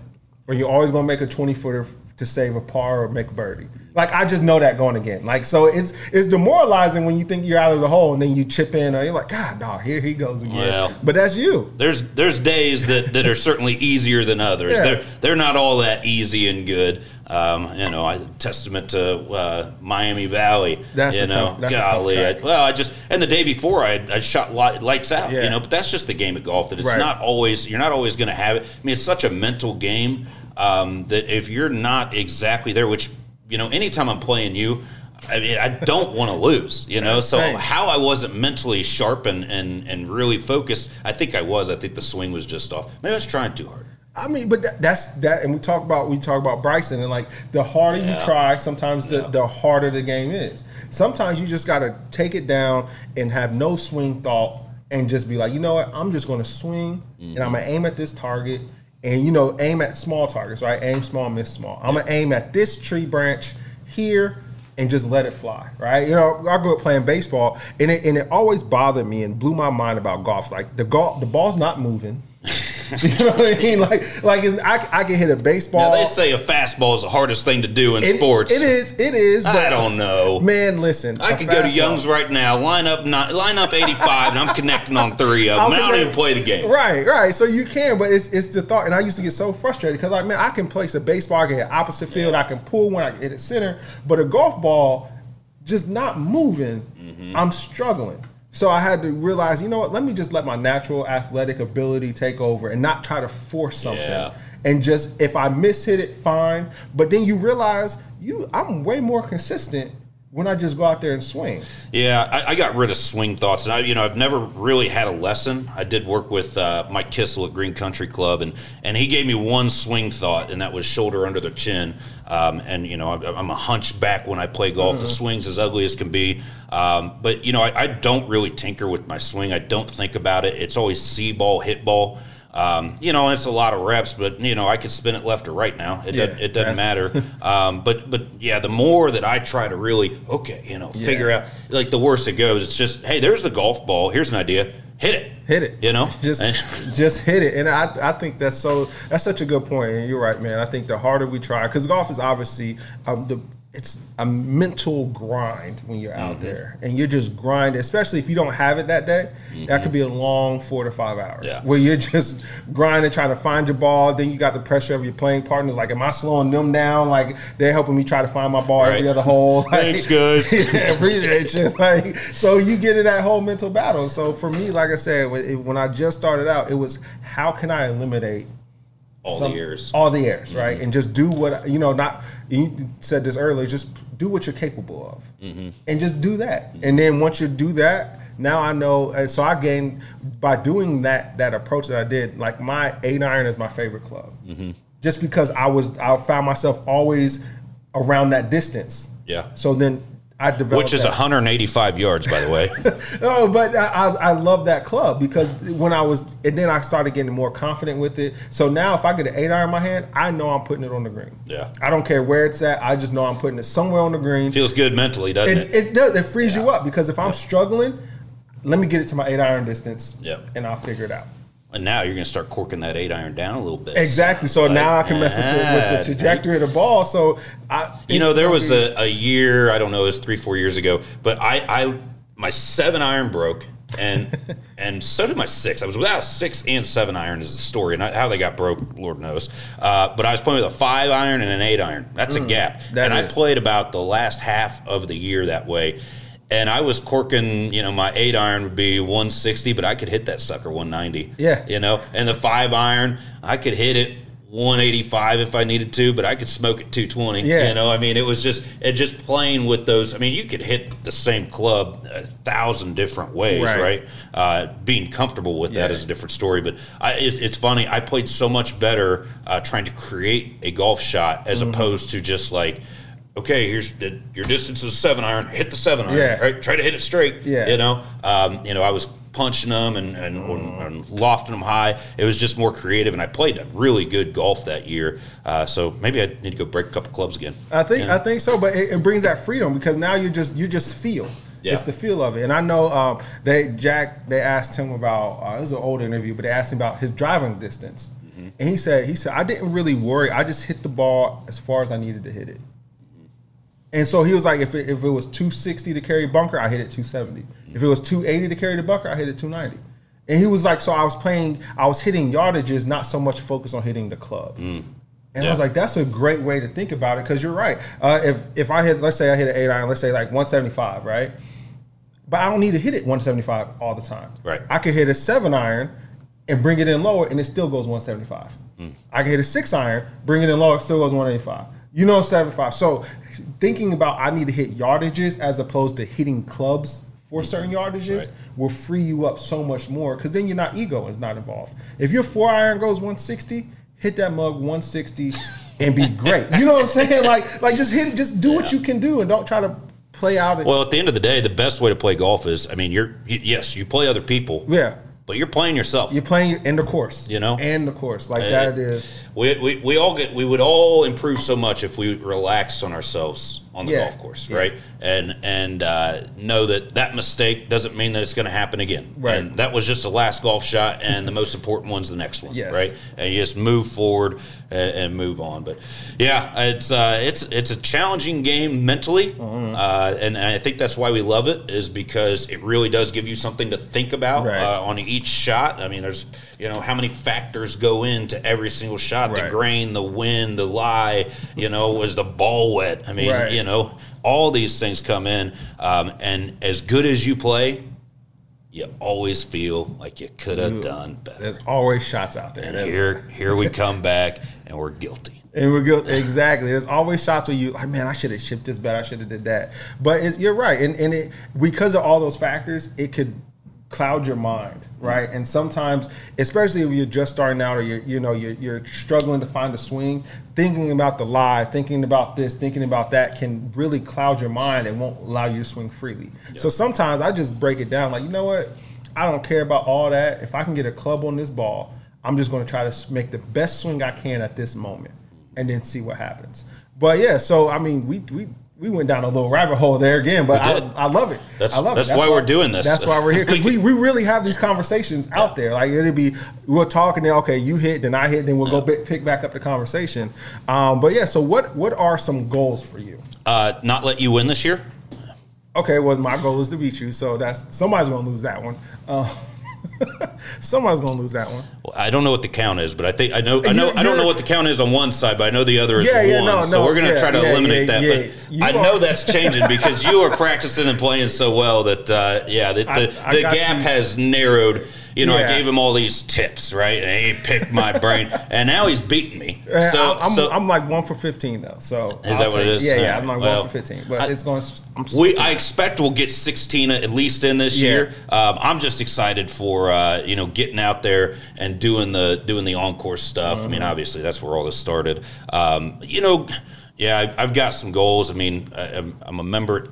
or you're always going to make a 20 footer to save a par or make a birdie. Like I just know that going again. Like so, it's it's demoralizing when you think you're out of the hole and then you chip in, or you're like, God, dog, here he goes again. Well. but that's you. There's there's days that, that are certainly easier than others. Yeah. They're they're not all that easy and good. Um, you know, I testament to uh, Miami Valley. That's you a know, tough- that's a tough golly, track. I, well, I just and the day before I I shot light, lights out. Yeah. You know, but that's just the game of golf. That it's Right. not always you're not always going to have it. I mean, it's such a mental game um, that if you're not exactly there, which you know, anytime I'm playing you. I mean, I don't want to lose, you know. So Same. how I wasn't mentally sharp and, and and really focused, I think I was. I think the swing was just off. Maybe I was trying too hard. I mean, but that, that's that, and we talk about we talk about Bryson, and like the harder Yeah. you try, sometimes the, Yeah. the harder the game is. Sometimes you just got to take it down and have no swing thought, and just be like, you know what, I'm just going to swing, and I'm gonna mm-hmm. aim at this target, and you know, aim at small targets, right? Aim small, miss small. I'm gonna aim at this tree branch here. And just let it fly, right? You know, I grew up playing baseball, and it, and it always bothered me and blew my mind about golf. Like the golf, the ball's not moving. *laughs* you know what I mean? Like, like I, I can hit a baseball. Now they say a fastball is the hardest thing to do in It- sports. It is. It is. But I don't know. Man, listen. I could go to Young's right now, line up not, line up 85, and I'm connecting on three of them. I don't even play the game. Right, right. So you can, but it's it's the thought. And I used to get so frustrated because like, man, I can place a baseball, I can hit opposite field, I can pull one, I can hit it center, but a golf ball just not moving. Mm-hmm. I'm struggling. So I had to realize, you know what? Let me just let my natural athletic ability take over and not try to force something. Yeah. And just if I miss hit it, fine. But then you realize you, I'm way more consistent when I just go out there and swing. Yeah, I, I got rid of swing thoughts, and I, you know, I've never really had a lesson. I did work with uh, Mike Kissel at Green Country Club, and and he gave me one swing thought, and that was shoulder under the chin. Um, and you know, I'm, I'm a hunchback when I play golf. The swing's as ugly as can be, um, but you know, I, I don't really tinker with my swing. I don't think about it. It's always see ball, hit ball. Um, you know, it's a lot of reps, but you know, I could spin it left or right now. It Yeah, doesn't, it doesn't matter. *laughs* Um, but but yeah, the more that I try to really okay, you know, figure out like the worse it goes. It's just hey, there's the golf ball. Here's an idea. Hit it. hit it. You know, *laughs* just *laughs* just hit it. And I, I think that's so that's such a good point. And you're right, man. I think the harder we try, because golf is obviously um, the it's a mental grind when you're Mm-hmm. out there and you're just grinding, especially if you don't have it that day. That could be a long four to five hours Mm-hmm. Yeah. where you're just grinding, trying to find your ball. Then you got the pressure of your playing partners. Like, am I slowing them down? Like, they're helping me try to find my ball every other hole. *laughs* Like, Thanks, guys. yeah, appreciate you. Like, so you get in that whole mental battle. So for me, like I said, when I just started out, it was how can I eliminate all some- the years. all the errors, right? Mm-hmm. And just do what you know. Not you said this earlier. Just do what you're capable of, mm-hmm. and just do that. Mm-hmm. And then once you do that, now I know. And so I gained by doing that that approach that I did. Like my eight iron is my favorite club, just because I was I found myself always around that distance. Yeah. So then I developed Which is that. 185 yards, by the way. *laughs* Oh, but I, I, love that club because when I was, and then I started getting more confident with it. So now, if I get an eight iron in my hand, I know I'm putting it on the green. Yeah. I don't care where it's at. I just know I'm putting it somewhere on the green. Feels good mentally, doesn't It, it? it does. It frees you up because if I'm struggling, let me get it to my eight iron distance. Yep. And I'll figure it out. And now you're going to start corking that eight iron down a little bit. Exactly. So Like, now I can mess with the, with the trajectory of the ball. So I, You know, there was a, a year, I don't know, it was three, four years ago, but I, I my seven iron broke and *laughs* and so did my six. I was without a six and seven iron is the story. And I, how they got broke, Lord knows. Uh, but I was playing with a five iron and an eight iron. That's a gap. Mm, that and is. I played about the last half of the year that way. And I was corking, you know, my eight iron would be 160, but I could hit that sucker 190. Yeah. You know, and the five iron, I could hit it 185 if I needed to, but I could smoke it 220. Yeah. You know, I mean, it was just it just playing with those. I mean, you could hit the same club a thousand different ways, Right. right? Uh, being comfortable with that Yeah. is a different story. But I, it's, it's funny. I played so much better uh, trying to create a golf shot as Mm-hmm. opposed to just like. Okay, here's the, your distance is seven iron. Hit the seven iron. Yeah. Right, try to hit it straight. Yeah. you know, um, you know, I was punching them and, and, and lofting them high. It was just more creative, and I played a really good golf that year. Uh, so maybe I need to go break a couple clubs again. I think. I think so, but it, it brings that freedom because now you just you just feel. Yeah. It's the feel of it, and I know um, they Jack. They asked him about uh, it was an old interview, but they asked him about his driving distance, Mm-hmm. and he said he said I didn't really worry. I just hit the ball as far as I needed to hit it. And so he was like, if it, if it was 260 to carry bunker, I hit it 270. If it was 280 to carry the bunker, I hit it 290. And he was like, so I was playing, I was hitting yardages, not so much focused on hitting the club. And I was like, that's a great way to think about it because you're right. Uh, if if I hit, let's say I hit an eight iron, let's say like 175, right? But I don't need to hit it 175 all the time. Right. I could hit a seven iron and bring it in lower, and it still goes 175. I can hit a six iron, bring it in lower, it still goes 185. You know, seven five. So thinking about I need to hit yardages as opposed to hitting clubs for mm-hmm. certain yardages Right. will free you up so much more because then you're not ego is not involved. If your four iron goes 160, hit that mug 160 and be great. You know what I'm saying? *laughs* Like like just hit it, just do what you can do and don't try to play out. And, Well, at the end of the day, the best way to play golf is, I mean, you're yes, you play other people, yeah, but you're playing yourself. you're playing in the course. You know? and the course like Uh, that is. We, we, we all get we would all improve so much if we relaxed on ourselves on the Yeah. golf course, Yeah. right? And and uh, know that that mistake doesn't mean that it's going to happen again. Right. And that was just the last golf shot, and the most important one's the next one, Yes. right? And you just move forward and, and move on. But yeah, it's uh, it's it's a challenging game mentally, Mm-hmm. uh, and I think that's why we love it is because it really does give you something to think about Right. uh, on each shot. I mean, there's you know how many factors go into every single shot: the grain, the wind, the lie. You know, was the ball wet? I mean, Right. you know, all these things come in, um, and as good as you play, you always feel like you could have done better. There's always shots out there. And here, here we come back, and we're guilty. And we're good. Exactly. There's always shots where you like, man, I should have shipped this better. I should have did that. But it's, you're right, and and it because of all those factors, it could cloud your mind, right? And sometimes, especially if you're just starting out or you're you know you're, you're struggling to find a swing, thinking about the lie, thinking about this, thinking about that can really cloud your mind and won't allow you to swing freely. So sometimes I just break it down, like you know what, I don't care about all that. If I can get a club on this ball, I'm just going to try to make the best swing I can at this moment and then see what happens. But yeah, so I mean, we we we went down a little rabbit hole there again, but I. I love it. That's- I love that's it. why we're doing this. That's why we're here because *laughs* we, we really have these conversations out there. Like it'll be we're talking. Then okay, you hit, then I hit, then we'll go bi- pick back up the conversation. Um, but yeah, so what what are some goals for you? Uh, not let you win this year. Okay, well my goal is to beat you, so that's somebody's gonna lose that one. Uh, *laughs* somebody's gonna lose that one. Well, I don't know what the count is, but I think I know. I know. You- I don't know what the count is on one side, but I know the other is Yeah, one. yeah, no, so we're going to yeah, try to eliminate that. But I are- know that's changing because you are practicing and playing so well that uh, yeah, the, the, I the gap you. has narrowed. You know, Yeah. I gave him all these tips, right? And he picked my *laughs* brain, and now he's beating me. Uh, So, I'm, so I'm like one for fifteen though. So Is I'll that what it is? Yeah, yeah. I'm like well, one for fifteen, but I- it's going. I'm we, I expect we'll get 16 at least in this Yeah. year. Um, I'm just excited for uh, you know getting out there and doing the doing the encore stuff. I mean, Mm-hmm. obviously that's where all this started. Um, you know, yeah, I, I've got some goals. I mean, I, I'm, I'm a member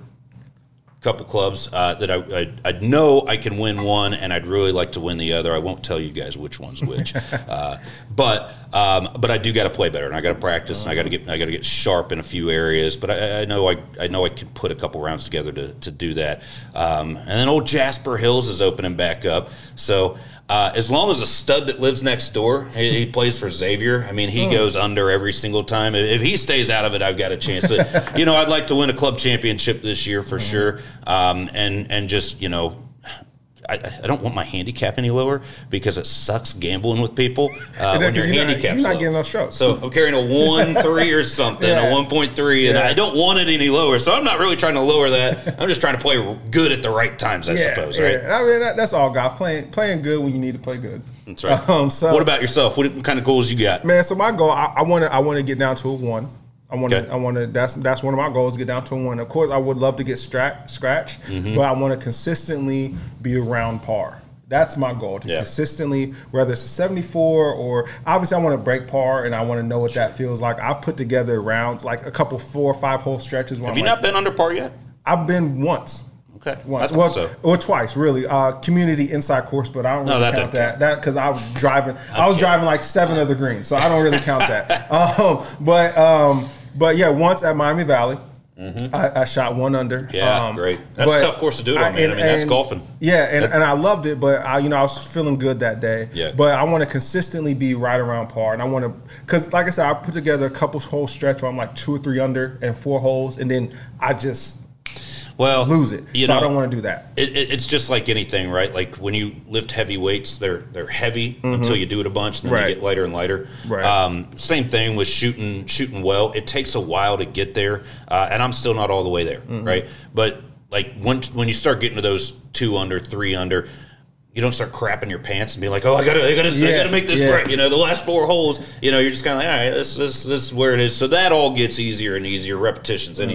couple clubs uh, that I, I I know I can win one, and I'd really like to win the other. I won't tell you guys which one's which, *laughs* uh, but um, but I do got to play better, and I got to practice, and I got to get I got to get sharp in a few areas. But I, I know I I know I can put a couple rounds together to to do that. Um, and then old Jasper Hills is opening back up, so. Uh, as long as a stud that lives next door, he, he plays for Xavier. I mean, he goes under every single time. If he stays out of it, I've got a chance. But, you know, I'd like to win a club championship this year for sure, um, and and just you know, I, I don't want my handicap any lower because it sucks gambling with people uh, *laughs* when your you're not- you're not low. getting no strokes. So I'm carrying a one *laughs* three or something, Yeah. a one point three, and Yeah. I don't want it any lower. So I'm not really trying to lower that. I'm just trying to play good at the right times, I suppose. yeah. Right? I mean, that, that's all golf. Playing playing good when you need to play good. That's right. *laughs* Um, so, what about yourself? What kind of goals you got? man? So my goal, I want to I want to get down to a one. I want to Okay. I want to that's that's one of my goals. Get down to one. Of course, I would love to get stra- scratch, Mm-hmm. but I want to consistently be around par. That's my goal to Yeah. consistently, whether it's a 74 or obviously I want to break par and I want to know what that feels like. I've put together rounds like a couple four or five hole stretches. Have I'm you like, not been under par yet? I've been once. Okay, Once, well, so. or twice, really. Uh, community inside course, but I don't No, really that count that. That because I was driving, I was kidding. driving like seven of the greens, so I don't really count that. *laughs* Um, but um, but yeah, once at Miami Valley, I, I shot one under. Mm-hmm. Yeah, Um, great. That's a tough course to do it on, man. I mean, that's golfing. Yeah, and, and I loved it, but I, you know, I was feeling good that day. Yeah. But I want to consistently be right around par, and I want to, because like I said, I put together a couple hole stretch where I'm like two or three under and four holes, and then I just Well, lose it. You so know, I don't want to do that. It, it, it's just like anything, right? Like when you lift heavy weights, they're they're heavy until you do it a bunch, and then Mm-hmm. Right. they get lighter and lighter. Right. Um, same thing with shooting shooting well. It takes a while to get there, uh, and I'm still not all the way there, Mm-hmm. right? But like when when you start getting to those two under, three under, you don't start crapping your pants and be like, oh, I gotta, I gotta, I gotta make this yeah. right. You know, the last four holes, you know, you're just kind of like, all right, this, this, this is where it is. So that all gets easier and easier. Repetitions, Mm-hmm.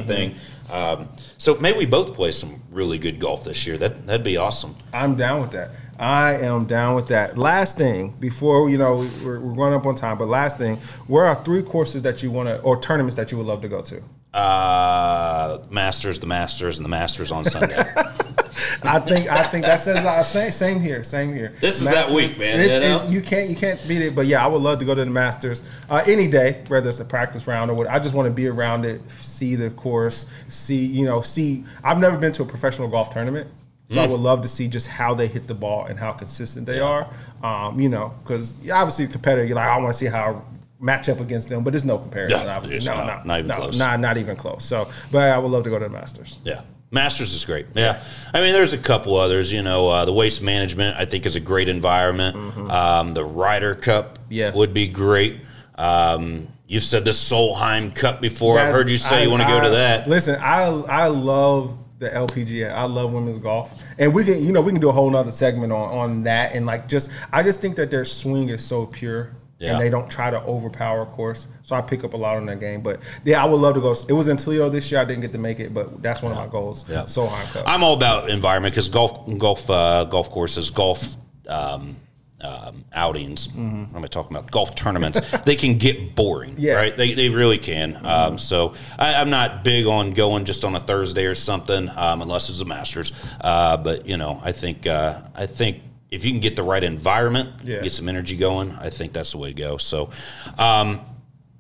Um, so maybe we both play some really good golf this year. That that'd be awesome. I'm down with that. I am down with that. Last thing before you know we're, we're going up on time, but last thing, where are three courses that you want to or tournaments that you would love to go to? Uh, Masters, the Masters, and the Masters on Sunday. *laughs* I think I think that says lot. Same, same here. Same here. This is that week, man, it's- you know? it's- you can't you can't beat it. But yeah, I would love to go to the Masters uh, any day, whether it's a practice round or what. I just want to be around it, see the course, see you know, see. I've never been to a professional golf tournament. So Mm. I would love to see just how they hit the ball and how consistent they are. Um, you know, because obviously competitor, you're like, I want to see how I match up against them, but there's no comparison. Yeah, obviously, no, not- no, not even no, close. Not, not even close. So, but I would love to go to the Masters. Yeah. Masters is great. Yeah. I mean, there's a couple others. You know, uh, the waste management, I think, is a great environment. Um, the Ryder Cup Mm-hmm. Yeah. would be great. Um, you've said the Solheim Cup before. I've heard you say I- you want to go to that. Listen, I I love the LPGA. I love women's golf, and we can you know we can do a whole nother segment on on that and like just I just think that their swing is so pure. Yeah. And they don't try to overpower, of course. So I pick up a lot on that game. But yeah, I would love to go. It was in Toledo this year. I didn't get to make it, but that's one of my goals. Yeah. Cup. I'm all about environment because golf, golf, uh, golf courses, golf um, um, outings. What am I talking about? Golf tournaments. *laughs* they can get boring, Mm-hmm. Yeah. Mm-hmm. right? They, they really can. Um, so I, I'm not big on going just on a Thursday or something, um, unless it's a Masters. Uh, but you know, I think uh, I think if you can get the right environment, Yeah. get some energy going, I think that's the way to go. So. Um,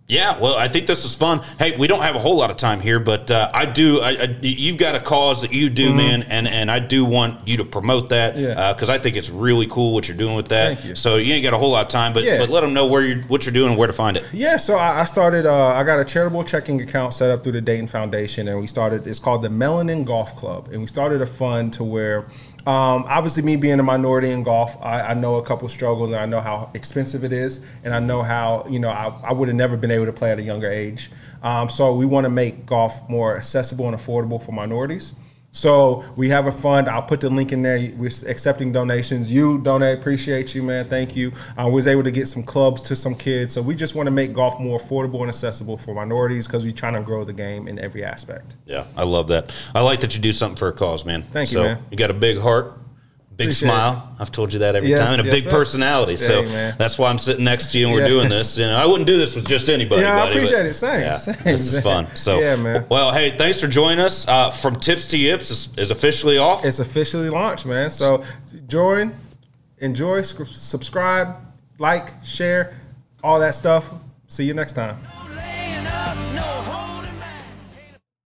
yeah, well, I think this is fun. Hey, we don't have a whole lot of time here, but uh, I do. I, I, you've got a cause that you do, man, and, and I do want you to promote that Mm-hmm. Yeah. because I think it's really cool what you're doing with that. Thank you. So you ain't got a whole lot of time, but Yeah. but let them know where you're what you're doing and where to find it. Yeah, so I, I started. Uh, I got a charitable checking account set up through the Dayton Foundation, and we started. It's called the Melanin Golf Club, and we started a fund to where, um, obviously, me being a minority in golf, I, I know a couple struggles, and I know how expensive it is, and I know how you know I, I would have never been able to play at a younger age. Um, so we want to make golf more accessible and affordable for minorities. So we have a fund. I'll put the link in there. We're accepting donations. You donate, appreciate you, man. Thank you. Uh, I was able to get some clubs to some kids. So we just want to make golf more affordable and accessible for minorities because we're trying to grow the game in every aspect. Yeah, I love that. I like that you do something for a cause, man. Thank you, so, man. You got a big heart, big Appreciate smile. I've told you that every Yes, time, and a yes, big sir. personality. so man. that's why I'm sitting next to you and we're Yeah. doing this. You know, I wouldn't do this with just anybody. Yeah, I appreciate it. Same, Yeah, same, This is fun. So Yeah, man. Well, hey, thanks for joining us. Uh, From Tips to Yips is, is officially off. It's officially launched, man. So join, enjoy, subscribe, like, share, all that stuff. See you next time.